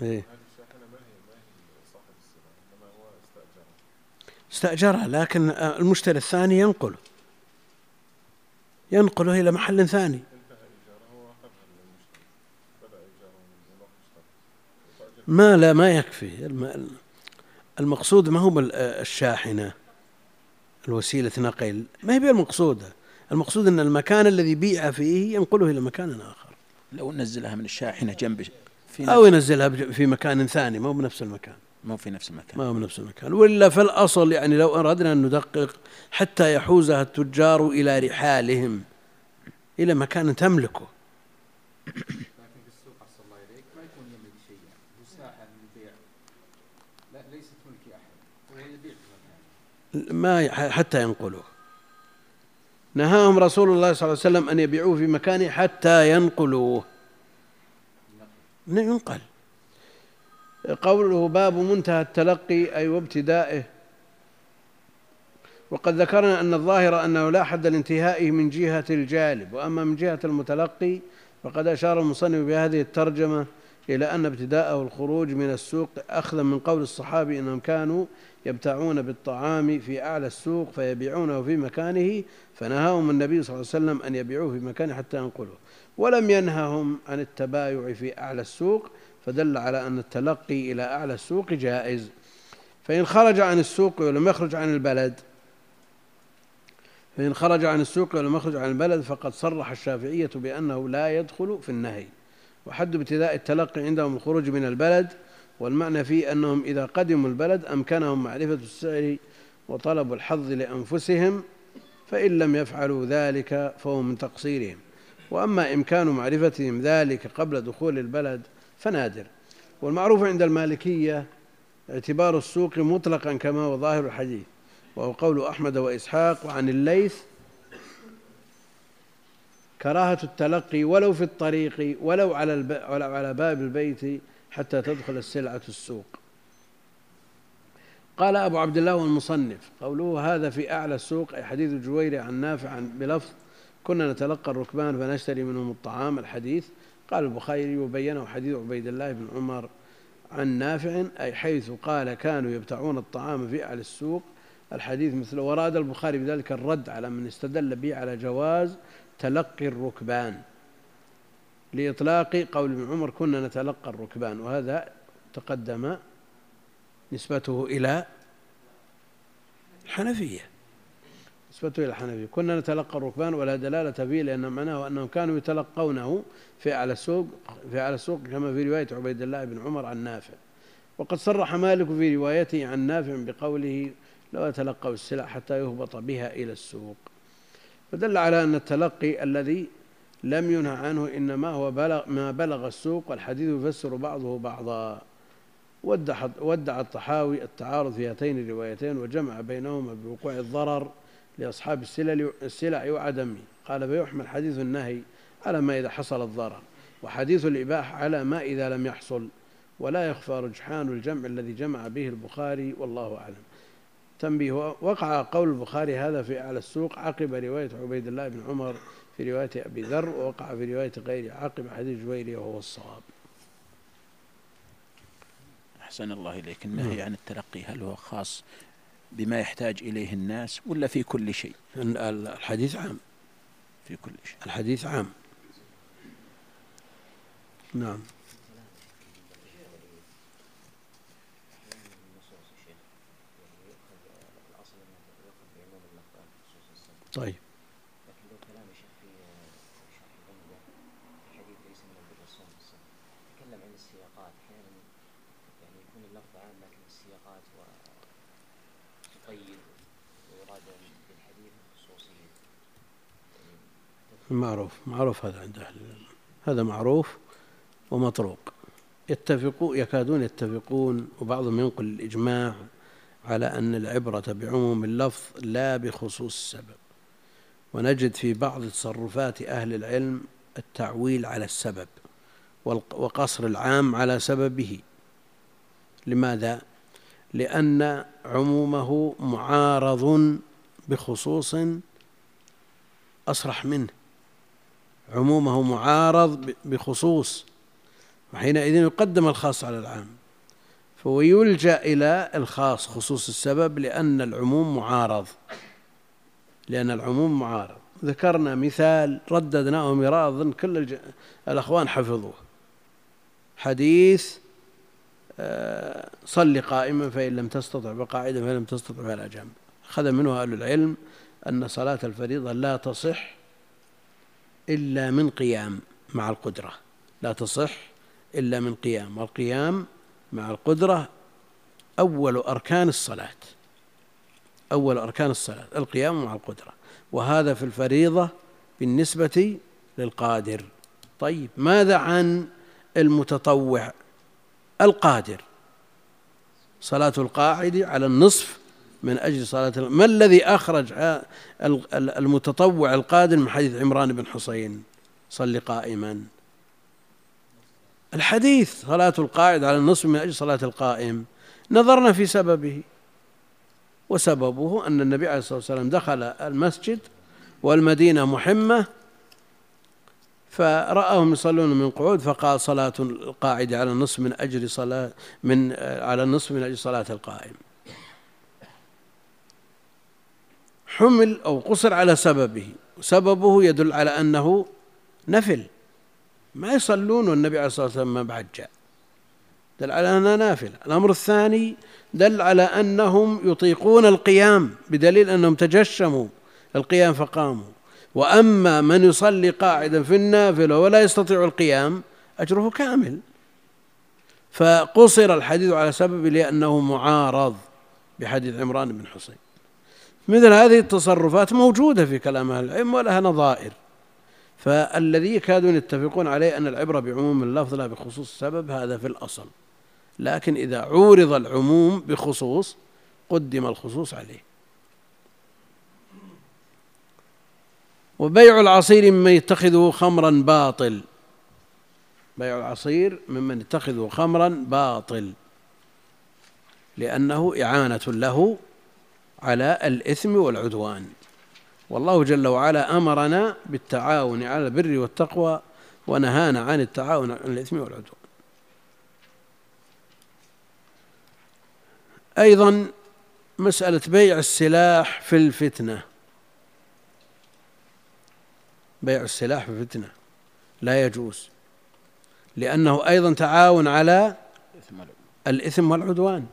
إيه. استأجرها لكن المشتري الثاني ينقله ينقله إلى محل ثاني. ما لا ما يكفي. المقصود ما هو الشاحنة الوسيلة نقل. ما هي المقصودة المقصود؟ أن المكان الذي بيع فيه ينقله إلى مكان آخر. لو نزلها من الشاحنة جنب في أو ينزلها في مكان ثاني ما هو بنفس المكان. ما هو في نفس المكان. ما هو بنفس المكان. ولا في الأصل يعني لو أردنا أن ندقق حتى يحوزها التجار إلى رحالهم إلى مكان تملكه. لكن في السوق أحسن الله إليك ما يكون يملك شيء مساحة للبيع لا ليست ملك أحد هو يبيع ما حتى ينقله. نهاهم رسول الله صلى الله عليه وسلم أن يبيعوه في مكانه حتى ينقلوه. ينقل. قوله باب منتهى التلقي أي وابتدائه. وقد ذكرنا أن الظاهر أنه لا حد لانتهائه من جهة الجالب وأما من جهة المتلقي فقد أشار المصنف بهذه الترجمة إلى أن ابتداءه الخروج من السوق أخذا من قول الصحابي أنهم كانوا يبتاعون بالطعام في أعلى السوق فيبيعونه في مكانه فنهاهم النبي صلى الله عليه وسلم أن يبيعوه في مكانه حتى ينقلوه ولم ينههم عن التبايع في أعلى السوق فدل على أن التلقي إلى أعلى السوق جائز. فإن خرج عن السوق ولم يخرج عن البلد فإن خرج عن السوق ولم يخرج عن البلد فقد صرح الشافعية بأنه لا يدخل في النهي. وحد ابتداء التلقي عندهم الخروج من البلد والمعنى فيه أنهم إذا قدموا البلد أمكنهم معرفة السعر وطلب الحظ لأنفسهم فإن لم يفعلوا ذلك فهو من تقصيرهم. وأما إمكان معرفتهم ذلك قبل دخول البلد فنادر. والمعروف عند المالكية اعتبار السوق مطلقا كما هو ظاهر الحديث وهو قول أحمد وإسحاق وعن الليث كراهة التلقي ولو في الطريق ولو على ولو على باب البيت حتى تدخل السلعة السوق. قال أبو عبد الله والمصنف قوله هذا في أعلى السوق أي حديث الجويري عن نافع بلفظ كنا نتلقى الركبان فنشتري منهم الطعام. الحديث قال البخاري وبينه حديث عبيد الله بن عمر عن نافع أي حيث قال كانوا يبتعون الطعام في أعلى السوق. الحديث مثله وراد البخاري بذلك الرد على من استدل به على جواز تلقي الركبان. لإطلاق قول ابن عمر كنا نتلقى الركبان وهذا تقدم نسبته إلى الحنفية نسبته إلى الحنفية كنا نتلقى الركبان ولا دلالة فيه لأن معناه أنهم كانوا يتلقونه في أعلى السوق في أعلى السوق كما في رواية عبيد الله بن عمر عن نافع. وقد صرح مالك في روايته عن نافع بقوله لو يتلقوا السلع حتى يهبط بها إلى السوق فدل على أن التلقي الذي لم ينهى عنه إنما هو بلغ ما بلغ السوق والحديث يفسر بعضه بعضا. ودع, ودع الطحاوي التعارض في هاتين الروايتين وجمع بينهما بوقوع الضرر. لأصحاب السلع, السلع وعدمه قال فيحمل حديث النهي على ما إذا حصل الضرر وحديث الإباحة على ما إذا لم يحصل ولا يخفى رجحان الجمع الذي جمع به البخاري والله أعلم. تنبيه وقع قول البخاري هذا في أعلى السوق عقب رواية عبيد الله بن عمر في رواية أبي ذر ووقع في رواية غيره عقب حديث جويري وهو الصواب. أحسن الله إليك. النهي عن التلقي هل هو خاص بما يحتاج إليه الناس ولا في كل شيء؟ الحديث عام. في كل شيء. الحديث عام. نعم. طيب لكن لو كلام الشيخ في شرح العمدة في حديث ليس من الرسول تكلم عن السياقات أحيانا يعني يكون اللفظ عام لكن السياقات وتقيد ويراد بالحديث الخصوصية معروف معروف هذا عند أهل هذا معروف ومطروق. يتفقوا يكادون يتفقون وبعضهم ينقل الإجماع على أن العبرة بعموم اللفظ لا بخصوص السبب. ونجد في بعض تصرفات أهل العلم التعويل على السبب وقصر العام على سببه. لماذا؟ لأن عمومه معارض بخصوص أصرح منه. عمومه معارض بخصوص وحينئذ يقدم الخاص على العام. فهو يلجأ إلى الخاص خصوص السبب لأن العموم معارض. لأن العموم معارض. ذكرنا مثال رددناه مرارا أظن كل الأخوان حفظوه. حديث آه، صل قائما فإن لم تستطع بقاعدا فإن لم تستطع فعلى جنب. أخذ منه أهل العلم أن صلاة الفريضة لا تصح إلا من قيام مع القدرة. لا تصح إلا من قيام والقيام مع القدرة أول أركان الصلاة. أول أركان الصلاة القيام مع القدرة. وهذا في الفريضة بالنسبة للقادر. طيب ماذا عن المتطوع؟ القادر. صلاة القاعد على النصف من أجل صلاة ما الذي أخرج المتطوع القادر من حديث عمران بن حسين؟ صل قائما. الحديث صلاة القاعد على النصف من أجل صلاة القائم. نظرنا في سببه. وسببه أن النبي عليه الصلاة والسلام دخل المسجد والمدينة محمة فرآهم يصلون من قعود فقال صلاة القاعد على النصف من أجل صلاة من على النصف من أجل صلاة القائم. حمل أو قصر على سببه. سببه يدل على أنه نفل. ما يصلون والنبي عليه الصلاة والسلام ما بعد جاء. دل على أنها نافلة الأمر الثاني دل على أنهم يطيقون القيام بدليل أنهم تجشموا. القيام فقاموا. وأما من يصلي قاعدا في النافلة ولا يستطيع القيام أجره كامل. فقصر الحديث على سبب لأنه معارض بحديث عمران بن حسين مثل هذه التصرفات موجودة في كلام أهل العلم ولها نظائر. فالذي يكادون يتفقون عليه أن العبرة بعموم اللفظ لا بخصوص السبب هذا في الأصل. لكن إذا عورض العموم بخصوص قدم الخصوص عليه. وبيع العصير ممن يتخذه خمرا باطل. بيع العصير ممن يتخذه خمرا باطل. لأنه إعانة له على الإثم والعدوان. والله جل وعلا أمرنا بالتعاون على البر والتقوى ونهانا عن التعاون على الإثم والعدوان. أيضا مسألة بيع السلاح في الفتنة. بيع السلاح في الفتنة لا يجوز لأنه أيضا تعاون على الإثم والعدوان.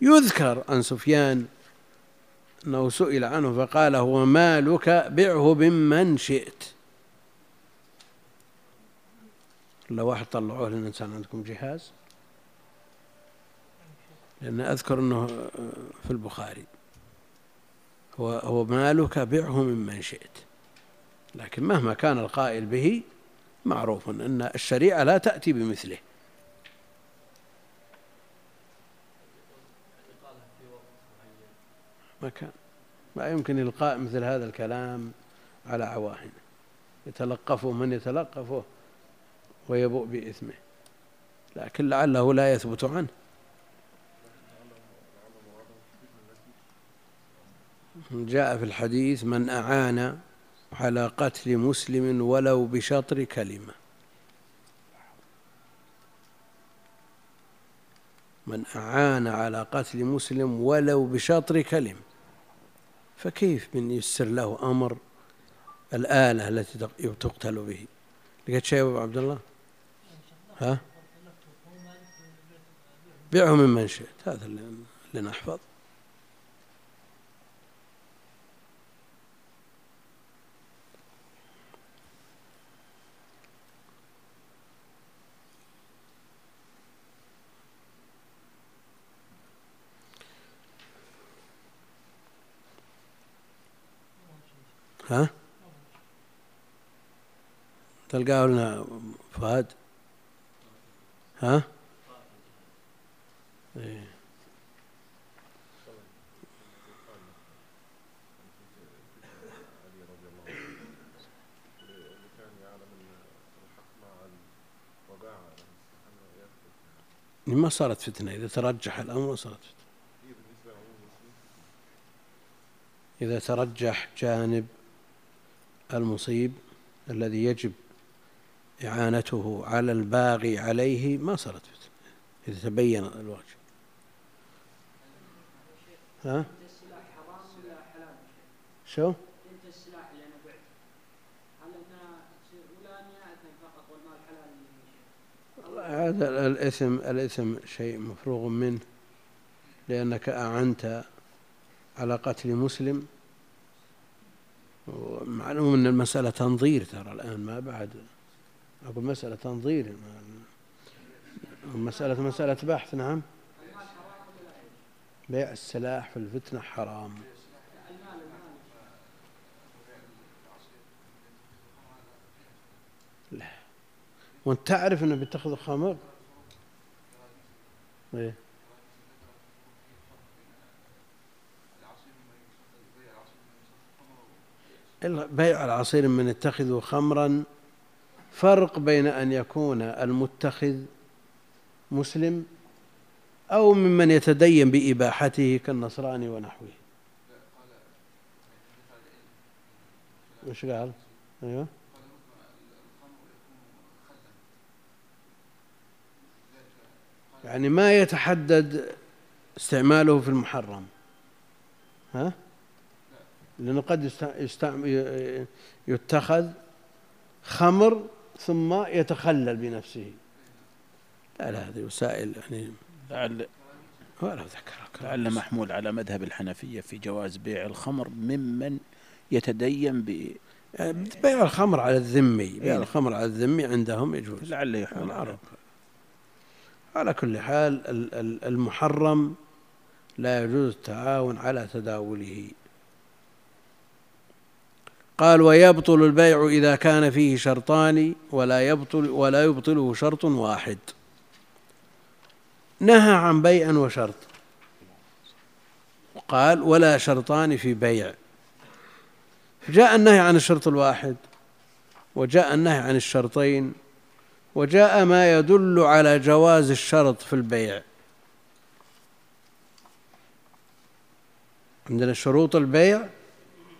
يذكر عن سفيان أنه سئل عنه فقال هو مالك بعه بمن شئت. لو واحد طلعوه للإنسان عندكم جهاز؟ لأن أذكر أنه في البخاري. هو هو مالك بعه ممن شئت. لكن مهما كان القائل به معروف أن الشريعة لا تأتي بمثله. ما كان ما يمكن إلقاء مثل هذا الكلام على عواهن. يتلقفه من يتلقفه ويبوء بإثمه. لكن لعله لا يثبت عنه. جاء في الحديث من أعان على قتل مسلم ولو بشطر كلمة. من أعان على قتل مسلم ولو بشطر كلمة. فكيف من يسر له أمر الآلة التي تقتل به؟ لقيت شيء أبو عبد الله؟ ها؟ بيعه من شئت هذا اللي نحفظ. ها؟ تلقاه لنا فهد ها؟ إيه. ما صارت فتنة. إذا ترجح الأمر صارت فتنة. إذا ترجح جانب المصيب الذي يجب إعانته على الباغي عليه ما صارت فتنة إذا تبين الوجه ها؟ شو؟ هذا الاثم الاثم شيء مفروغ منه لأنك أعنت على قتل مسلم معلوم إن المسألة تنظير ترى الآن ما بعد. أقول مسألة تنظير. مسألة مسألة بحث نعم. بيع السلاح في الفتنة حرام. لا. وأنت تعرف إنه بيتخذ خمر؟ إيه. بيع العصير من يتخذه خمرا فرق بين أن يكون المتخذ مسلم أو ممن يتدين بإباحته كالنصراني ونحوه وش قال؟ أيوه يعني ما يتحدد استعماله في المحرم ها؟ لأنه قد يتخذ خمر ثم يتخلل بنفسه. لا لا هذه وسائل يعني لعل ولا ذكرك. لعل محمول على مذهب الحنفية في جواز بيع الخمر ممن يتدين ب يعني بيع الخمر على الذمي بيع إيه. الخمر على الذمي عندهم يجوز. لعل يحمل على على كل حال المحرم لا يجوز التعاون على تداوله. قال ويبطل البيع إذا كان فيه شرطان ولا يبطل ولا يبطله شرط واحد. نهى عن بيع وشرط. قال ولا شرطان في بيع. جاء النهي عن الشرط الواحد وجاء النهي عن الشرطين وجاء ما يدل على جواز الشرط في البيع. عندنا شروط البيع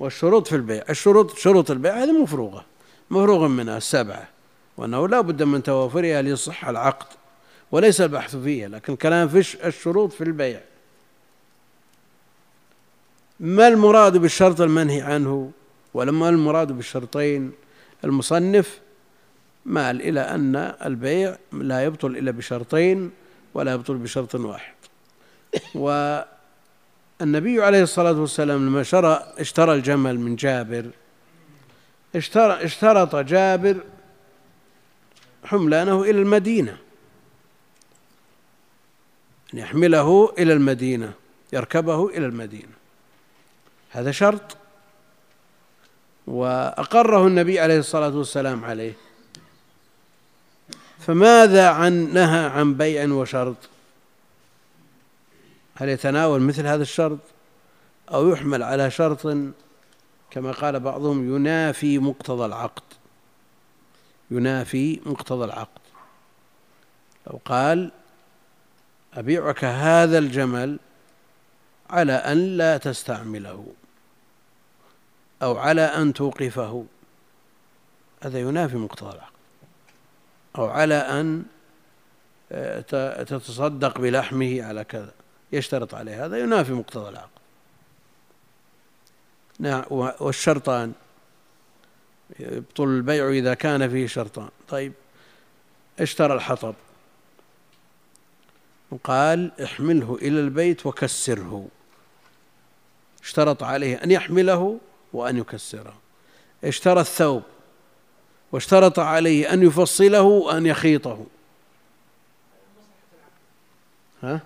والشروط في البيع. الشروط شروط البيع هذه مفروغة. مفروغ منها السبعة وأنه لا بد من توافرها ليصح العقد وليس البحث فيها لكن الكلام في الشروط في البيع. ما المراد بالشرط المنهي عنه؟ ولما المراد بالشرطين؟ المصنف مال إلى أن البيع لا يبطل إلا بشرطين ولا يبطل بشرط واحد. و النبي عليه الصلاة والسلام لما شرى اشترى الجمل من جابر اشترى اشترط جابر حملانه إلى المدينة. يحمله إلى المدينة يركبه إلى المدينة. هذا شرط. وأقره النبي عليه الصلاة والسلام عليه. فماذا عن نهى عن بيع وشرط؟ هل يتناول مثل هذا الشرط أو يحمل على شرط كما قال بعضهم ينافي مقتضى العقد؟ ينافي مقتضى العقد. لو قال أبيعك هذا الجمل على أن لا تستعمله أو على أن توقفه هذا ينافي مقتضى العقد. أو على أن آه، تتصدق بلحمه على كذا. يشترط عليه هذا ينافي مقتضى العقد نعم والشرطان يبطل البيع إذا كان فيه شرطان. طيب اشترى الحطب. وقال احمله إلى البيت وكسره. اشترط عليه أن يحمله وأن يكسره. اشترى الثوب. واشترط عليه أن يفصله وأن يخيطه. ها؟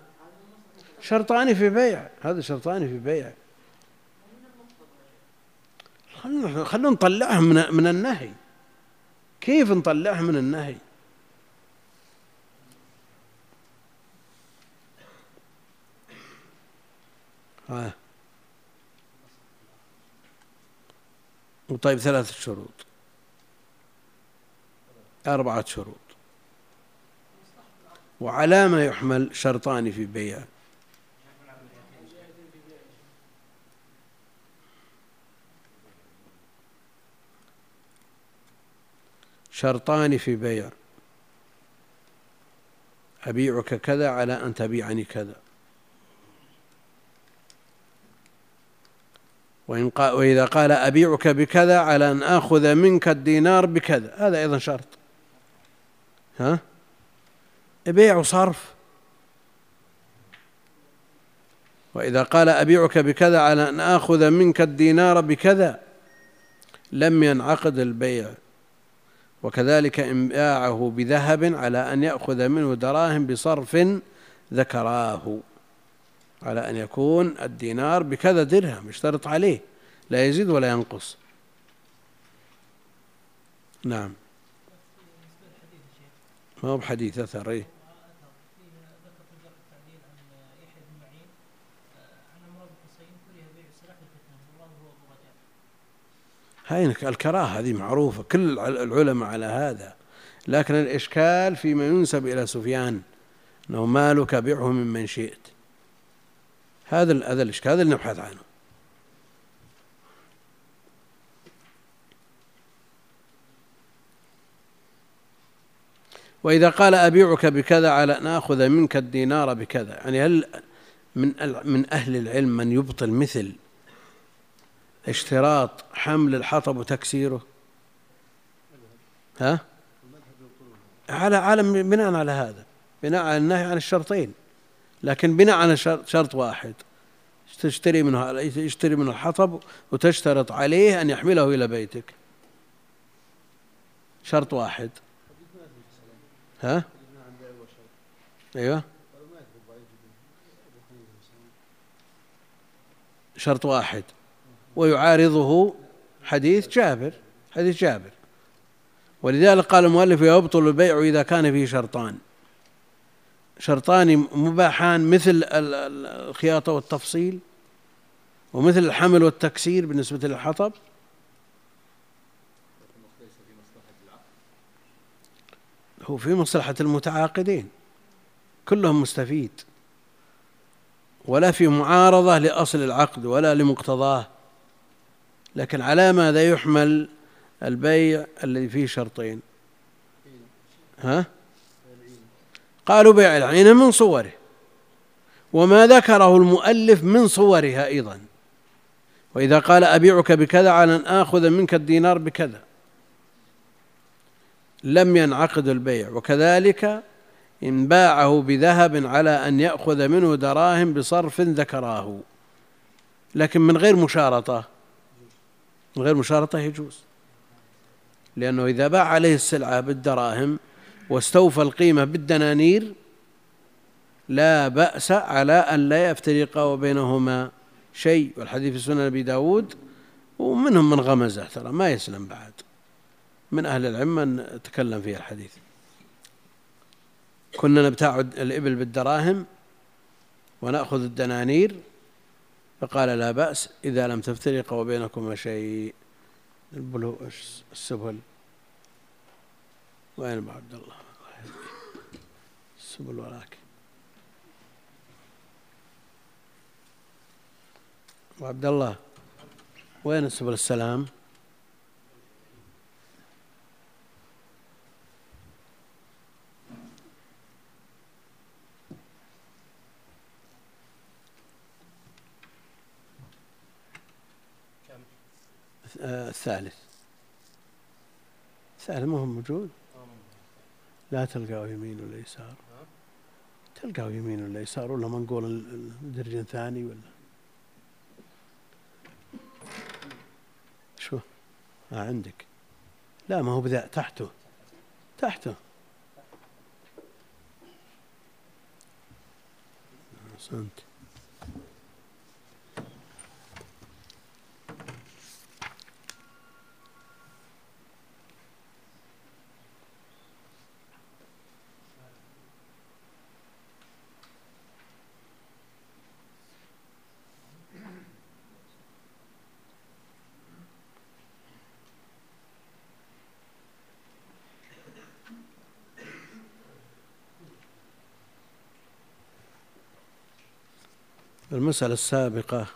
شرطان في بيع. هذا شرطان في بيع. خلونا خلونا من من النهي. كيف نطلعه من النهي؟ ها. وطيب ثلاثة شروط. أربعة شروط. وعلى ما يحمل شرطان في بيع. شرطان في بيع. أبيعك كذا على أن تبيعني كذا. وإن قال وإذا قال أبيعك بكذا على أن آخذ منك الدينار بكذا هذا أيضا شرط. ها؟ بيع وصرف. وإذا قال أبيعك بكذا على أن آخذ منك الدينار بكذا لم ينعقد البيع. وكذلك إن باعه بذهب على أن يأخذ منه دراهم بصرف ذكراه على أن يكون الدينار بكذا درهم يشترط عليه لا يزيد ولا ينقص. نعم. ما هو بحديث أثر إيه هاي الكراهة هذه معروفة كل العلماء على هذا. لكن الإشكال فيما ينسب إلى سفيان أنه مالك بيعه ممن شئت. هذا هذا الإشكال هذا اللي نبحث عنه. وإذا قال أبيعك بكذا على أن آخذ منك الدينار بكذا. يعني هل من من أهل العلم من يبطل مثل اشتراط حمل الحطب وتكسيره. ها؟ على عالم بناء على هذا بناء على النهي عن الشرطين. لكن بناء على شرط واحد تشتري منه يشتري منه الحطب وتشترط عليه أن يحمله إلى بيتك. شرط واحد. ها؟ أيوه. شرط واحد. ويعارضه حديث جابر حديث جابر. ولذلك قال المؤلف يبطل البيع إذا كان فيه شرطان. شرطان مباحان مثل الخياطة والتفصيل ومثل الحمل والتكسير بالنسبة للحطب. هو في مصلحة المتعاقدين كلهم مستفيد. ولا في معارضة لأصل العقد ولا لمقتضاه. لكن على ماذا يحمل البيع الذي فيه شرطين؟ ها؟ قالوا بيع العينة من صوره وما ذكره المؤلف من صورها أيضا. وإذا قال أبيعك بكذا على أن آخذ منك الدينار بكذا. لم ينعقد البيع وكذلك إن باعه بذهب على أن يأخذ منه دراهم بصرف ذكراه. لكن من غير مشارطة. من غير مشارطة يجوز. لأنه إذا باع عليه السلعة بالدراهم واستوفى القيمة بالدنانير لا بأس على أن لا يفترق بينهما شيء. والحديث في سنن أبي داود ومنهم من غمزه ترى ما يسلم بعد. من أهل العلم من تكلم في الحديث. كنا نبتاع الإبل بالدراهم ونأخذ الدنانير فقال لا بأس إذا لم تفترق بينكما شيء. البلو السبل. وين أبو عبد الله؟ السبل وراك. أبو عبد الله وين سبل السلام؟ الثالث. الثالث ما هو موجود؟ لا تلقاه يمين ولا يسار. تلقاه يمين ولا يسار ولا منقول درج ثاني ولا؟ شو؟ آه عندك. لا ما هو بذا تحته. تحته. أحسنت المسألة السابقة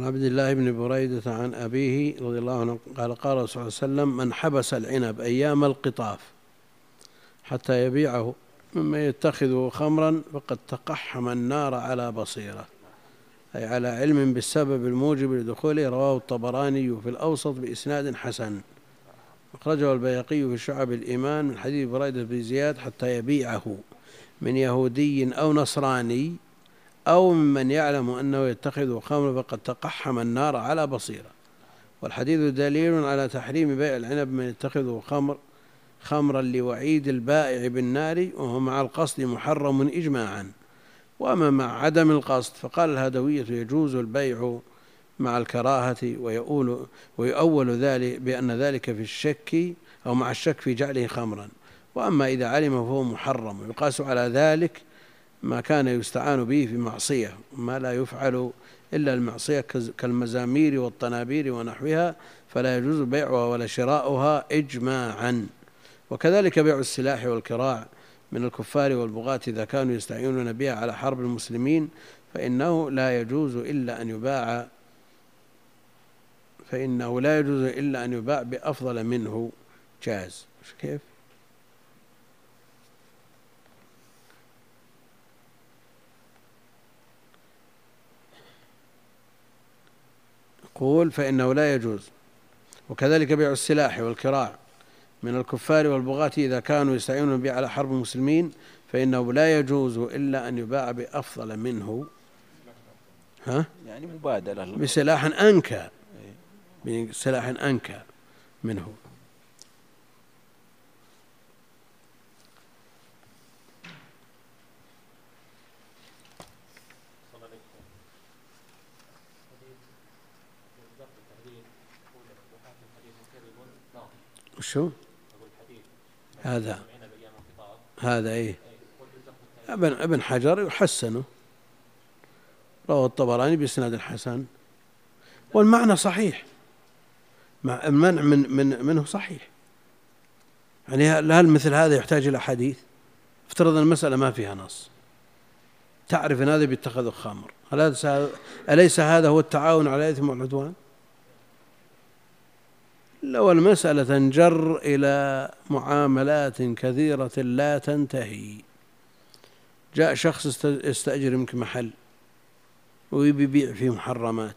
عن عبد الله بن بريدة عن أبيه رضي الله عنه قال قال صلى الله عليه وسلم من حبس العنب أيام القطاف حتى يبيعه مما يتخذه خمرا فقد تقحم النار على بصيرة. أي على علم بالسبب الموجب لدخوله رواه الطبراني في الأوسط بإسناد حسن. أخرجه البيقي في شعب الإيمان من حديث بريدة بن زياد حتى يبيعه من يهودي أو نصراني. أو ممن يعلم أنه يتخذ خمر فقد تقحم النار على بصيرة. والحديث دليل على تحريم بيع العنب من يتخذه خمر خمرا لوعيد البائع بالنار وهو مع القصد محرم إجماعا. وأما مع عدم القصد فقال الهدوية يجوز البيع مع الكراهة ويؤول ويؤول ذلك بأن ذلك في الشك أو مع الشك في جعله خمرا. وأما إذا علم فهو محرم ويقاس على ذلك ما كان يستعان به في معصية ما لا يفعل إلا المعصية كالمزامير والطنابير ونحوها فلا يجوز بيعها ولا شراؤها إجماعا. وكذلك بيع السلاح والكراع من الكفار والبغاة إذا كانوا يستعينون بها على حرب المسلمين فإنه لا يجوز إلا أن يباع فإنه لا يجوز إلا أن يباع بأفضل منه. جاز. كيف؟ يقول فإنه لا يجوز. وكذلك بيع السلاح والكراع من الكفار والبغاة إذا كانوا يستعينون به على حرب المسلمين فإنه لا يجوز إلا أن يباع بأفضل منه. ها؟ يعني مبادلة. بسلاح أنكى. بسلاح أنكى منه. وشو؟ هذا. هذا إيه. ابن ابن حجر يحسنه. رواه الطبراني بإسناد حسن. والمعنى صحيح. مع المنع من من منه صحيح. يعني هل مثل هذا يحتاج إلى حديث؟ افترض المسألة ما فيها نص. تعرف إن هذا بيتخذ خمر هل أليس هذا هو التعاون على الاثم والعدوان؟ لو المسألة تنجر إلى معاملات كثيرة لا تنتهي. جاء شخص يستأجر منك محل ويبي يبيع فيه محرمات.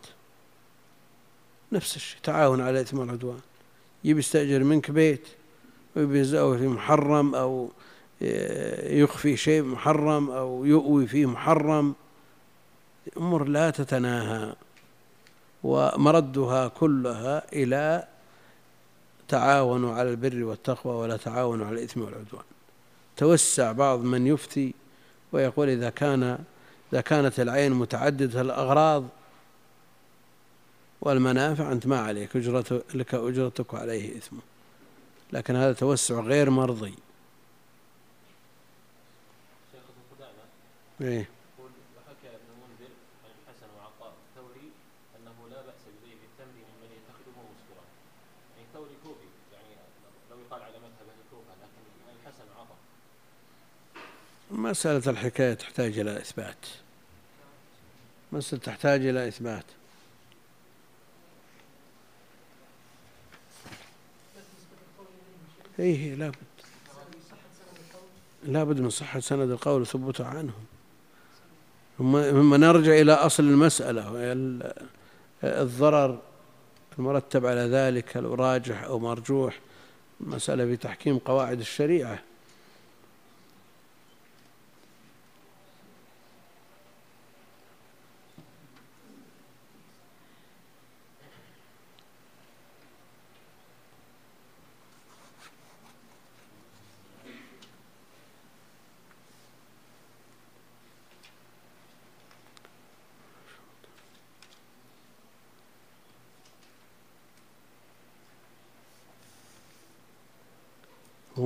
نفس الشيء تعاون على الإثم والعدوان يبي يستأجر منك بيت ويبي يزأوي فيه محرم أو يخفي شيء محرم أو يؤوي فيه محرم. أمور لا تتناهى ومردها كلها إلى تعاونوا على البر والتقوى ولا تعاونوا على الإثم والعدوان. توسع بعض من يفتي ويقول إذا كان إذا كانت العين متعددة الأغراض والمنافع أنت ما عليك أجرة لك أجرتك وعليه إثمه لكن هذا توسع غير مرضي. إيه وحكى ابن منذر عن الحسن وعطاء الثوري انه لا باس ببيع التمر ممن يتخذه مسكرا يعني ثوري كوفي يعني لو يقال على مذهب أهل الكوفه لكن عن الحسن وعطاء مسألة الحكاية تحتاج إلى إثبات. مسألة تحتاج إلى إثبات. إيه لابد لابد من صحة سند القول وثبوته عنهم ثم نرجع إلى أصل المسألة الضرر المرتب على ذلك هل راجح أو مرجوح مسألة في تحكيم قواعد الشريعة هو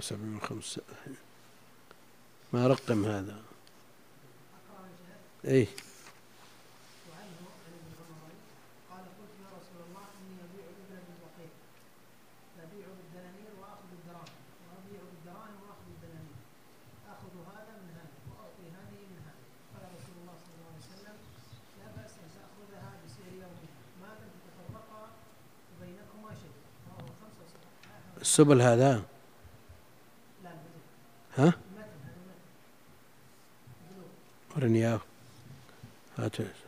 لم تتفرقا بينكما شيء رواه خمسه السبل هذا؟ Rania. That's it.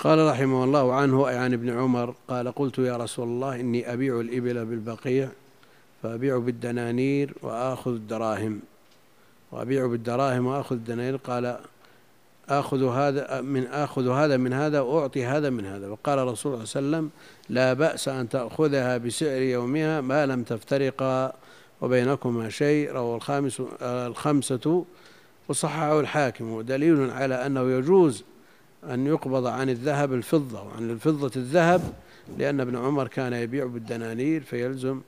قال رحمه الله عنه عن ابن عمر قال قلت يا رسول الله إني أبيع الإبل بالبقيع فأبيع بالدنانير وآخذ الدراهم. وأبيع بالدراهم وآخذ الدنانير. قال آخذ هذا من آخذ هذا من هذا وأعطي هذا من هذا. وقال رسول الله صلى الله عليه وسلم لا بأس أن تأخذها بسعر يومها ما لم تفترقا وبينكما شيء. رواه الخامس الخمسة وصححه الحاكم. ودليل على أنه يجوز أن يقبض عن الذهب الفضة وعن الفضة الذهب لأن ابن عمر كان يبيع بالدنانير فيلزم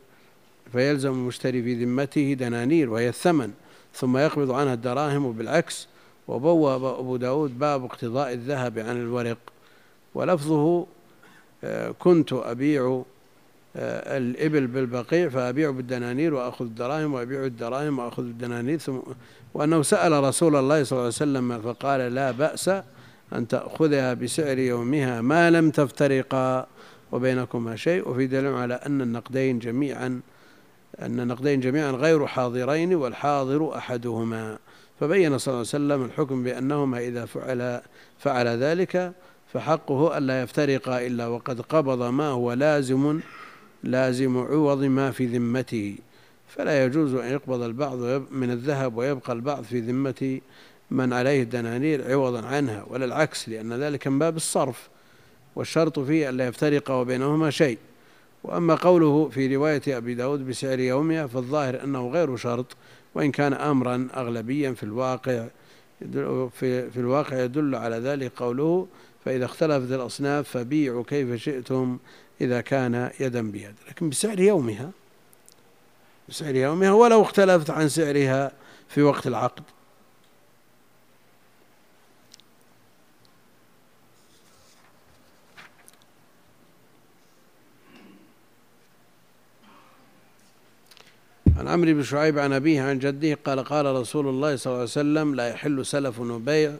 فيلزم المشتري في ذمته دنانير وهي الثمن ثم يقبض عنها الدراهم وبالعكس. وبوب أبو داود باب اقتضاء الذهب عن الورق. ولفظه آه، كنت أبيع آه، الإبل بالبقيع فأبيع بالدنانير وأخذ الدراهم وأبيع الدراهم وأخذ الدنانير ثم وأنه سأل رسول الله صلى الله عليه وسلم فقال لا بأس أن تأخذها بسعر يومها ما لم تفترقا. وبينكما شيء وفي دليل على أن النقدين جميعا أن النقدين جميعا غير حاضرين والحاضر أحدهما. فبين صلى الله عليه وسلم الحكم بأنهما إذا فعل فعل ذلك فحقه ألا يفترقا إلا وقد قبض ما هو لازم لازم عوض ما في ذمته. فلا يجوز أن يقبض البعض من الذهب ويبقى البعض في ذمة من عليه الدنانير عوضا عنها ولا العكس لأن ذلك من باب الصرف والشرط فيه ألا يفترق وبينهما شيء. وأما قوله في رواية أبي داود بسعر يومها فالظاهر أنه غير شرط وإن كان أمرا أغلبيا في الواقع في, في الواقع يدل على ذلك قوله فإذا اختلفت الأصناف فبيعوا كيف شئتم إذا كان يدا بيد لكن بسعر يومها بسعر يومها ولو اختلفت عن سعرها في وقت العقد. عن عمرو بن شعيب عن أبيه عن جده قال قال رسول الله صلى الله عليه وسلم لا يحل سلف وبيع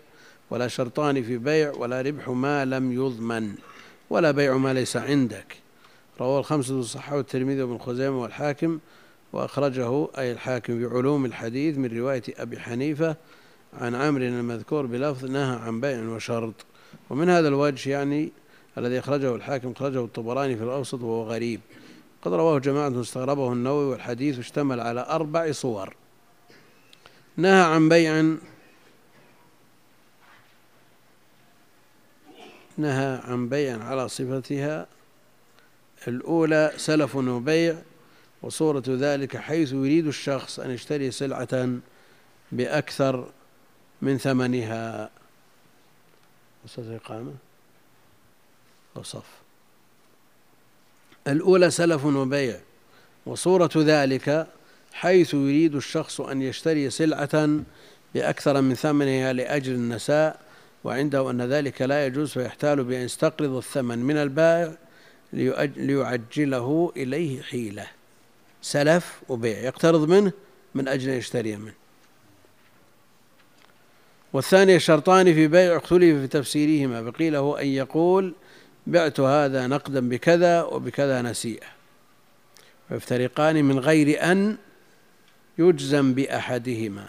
ولا شرطان في بيع ولا ربح ما لم يضمن ولا بيع ما ليس عندك رواه الخمسة الصحة والترمذي وابن خزيمة والحاكم وأخرجه أي الحاكم بعلوم الحديث من رواية أبي حنيفة عن عمرو المذكور بلفظ نهى عن بيع وشرط. ومن هذا الوجه يعني الذي أخرجه الحاكم أخرجه الطبراني في الأوسط وهو غريب. قد رواه جماعة استغربه النووي والحديث اشتمل على أربع صور. نهى عن بيع نهى عن بيع على صفتها الأولى سلف وبيع وصورة ذلك حيث يريد الشخص أن يشتري سلعة بأكثر من ثمنها. أستاذ إقامة. وصف الأولى سلف وبيع وصورة ذلك حيث يريد الشخص أن يشتري سلعة بأكثر من ثمنها لأجل النساء وعنده أن ذلك لا يجوز فيحتال بأن يستقرض الثمن من البائع ليعجله إليه حيلة. سلف وبيع يقترض منه من أجل أن يشتري منه. والثانية شرطان في بيع اختلف في تفسيرهما فقيل هو أن يقول بعت هذا نقدا بكذا وبكذا نسيئة. ويفترقان من غير أن يجزم بأحدهما.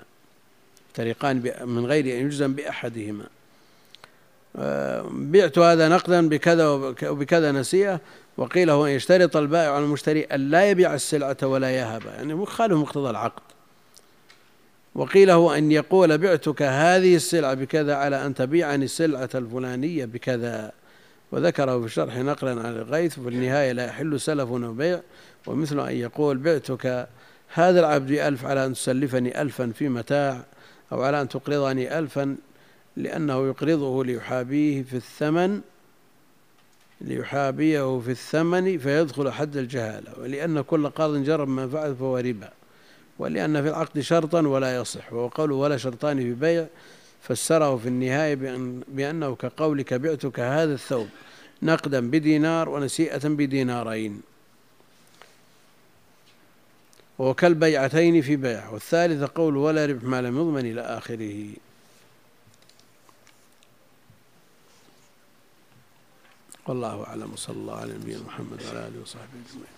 يفترقان من غير أن يجزم بأحدهما. آه، بعت هذا نقدا بكذا وبكذا نسيئة. وقيل هو أن يشترط البائع على المشتري أن لا يبيع السلعة ولا يهبها. يعني مخالف مقتضى العقد. وقيل هو أن يقول بعتك هذه السلعة بكذا على أن تبيعني السلعة الفلانية بكذا. وذكره في الشرح نقلا عن الغيث وفي النهاية لا يحل سلف وبيع ومثل أن يقول بعتك هذا العبد ألف على أن تسلفني ألفا في متاع أو على أن تقرضني ألفا لأنه يقرضه ليحابيه في الثمن ليحابيه في الثمن فيدخل حد الجهالة. ولأن كل قرض جرب منفعة فهو ربا. ولأن في العقد شرطا ولا يصح وقوله ولا شرطان في بيع فسره في النهاية بأن بأنه كقولك بعتك هذا الثوب نقدا بدينار ونسيئة بدينارين. وكالبيعتين في بيع. والثالث قول ولا ربح ما لم يضمن إلى آخره. والله أعلم. وصلى الله على نبينا محمد وعلى آله وصحبه أجمعين.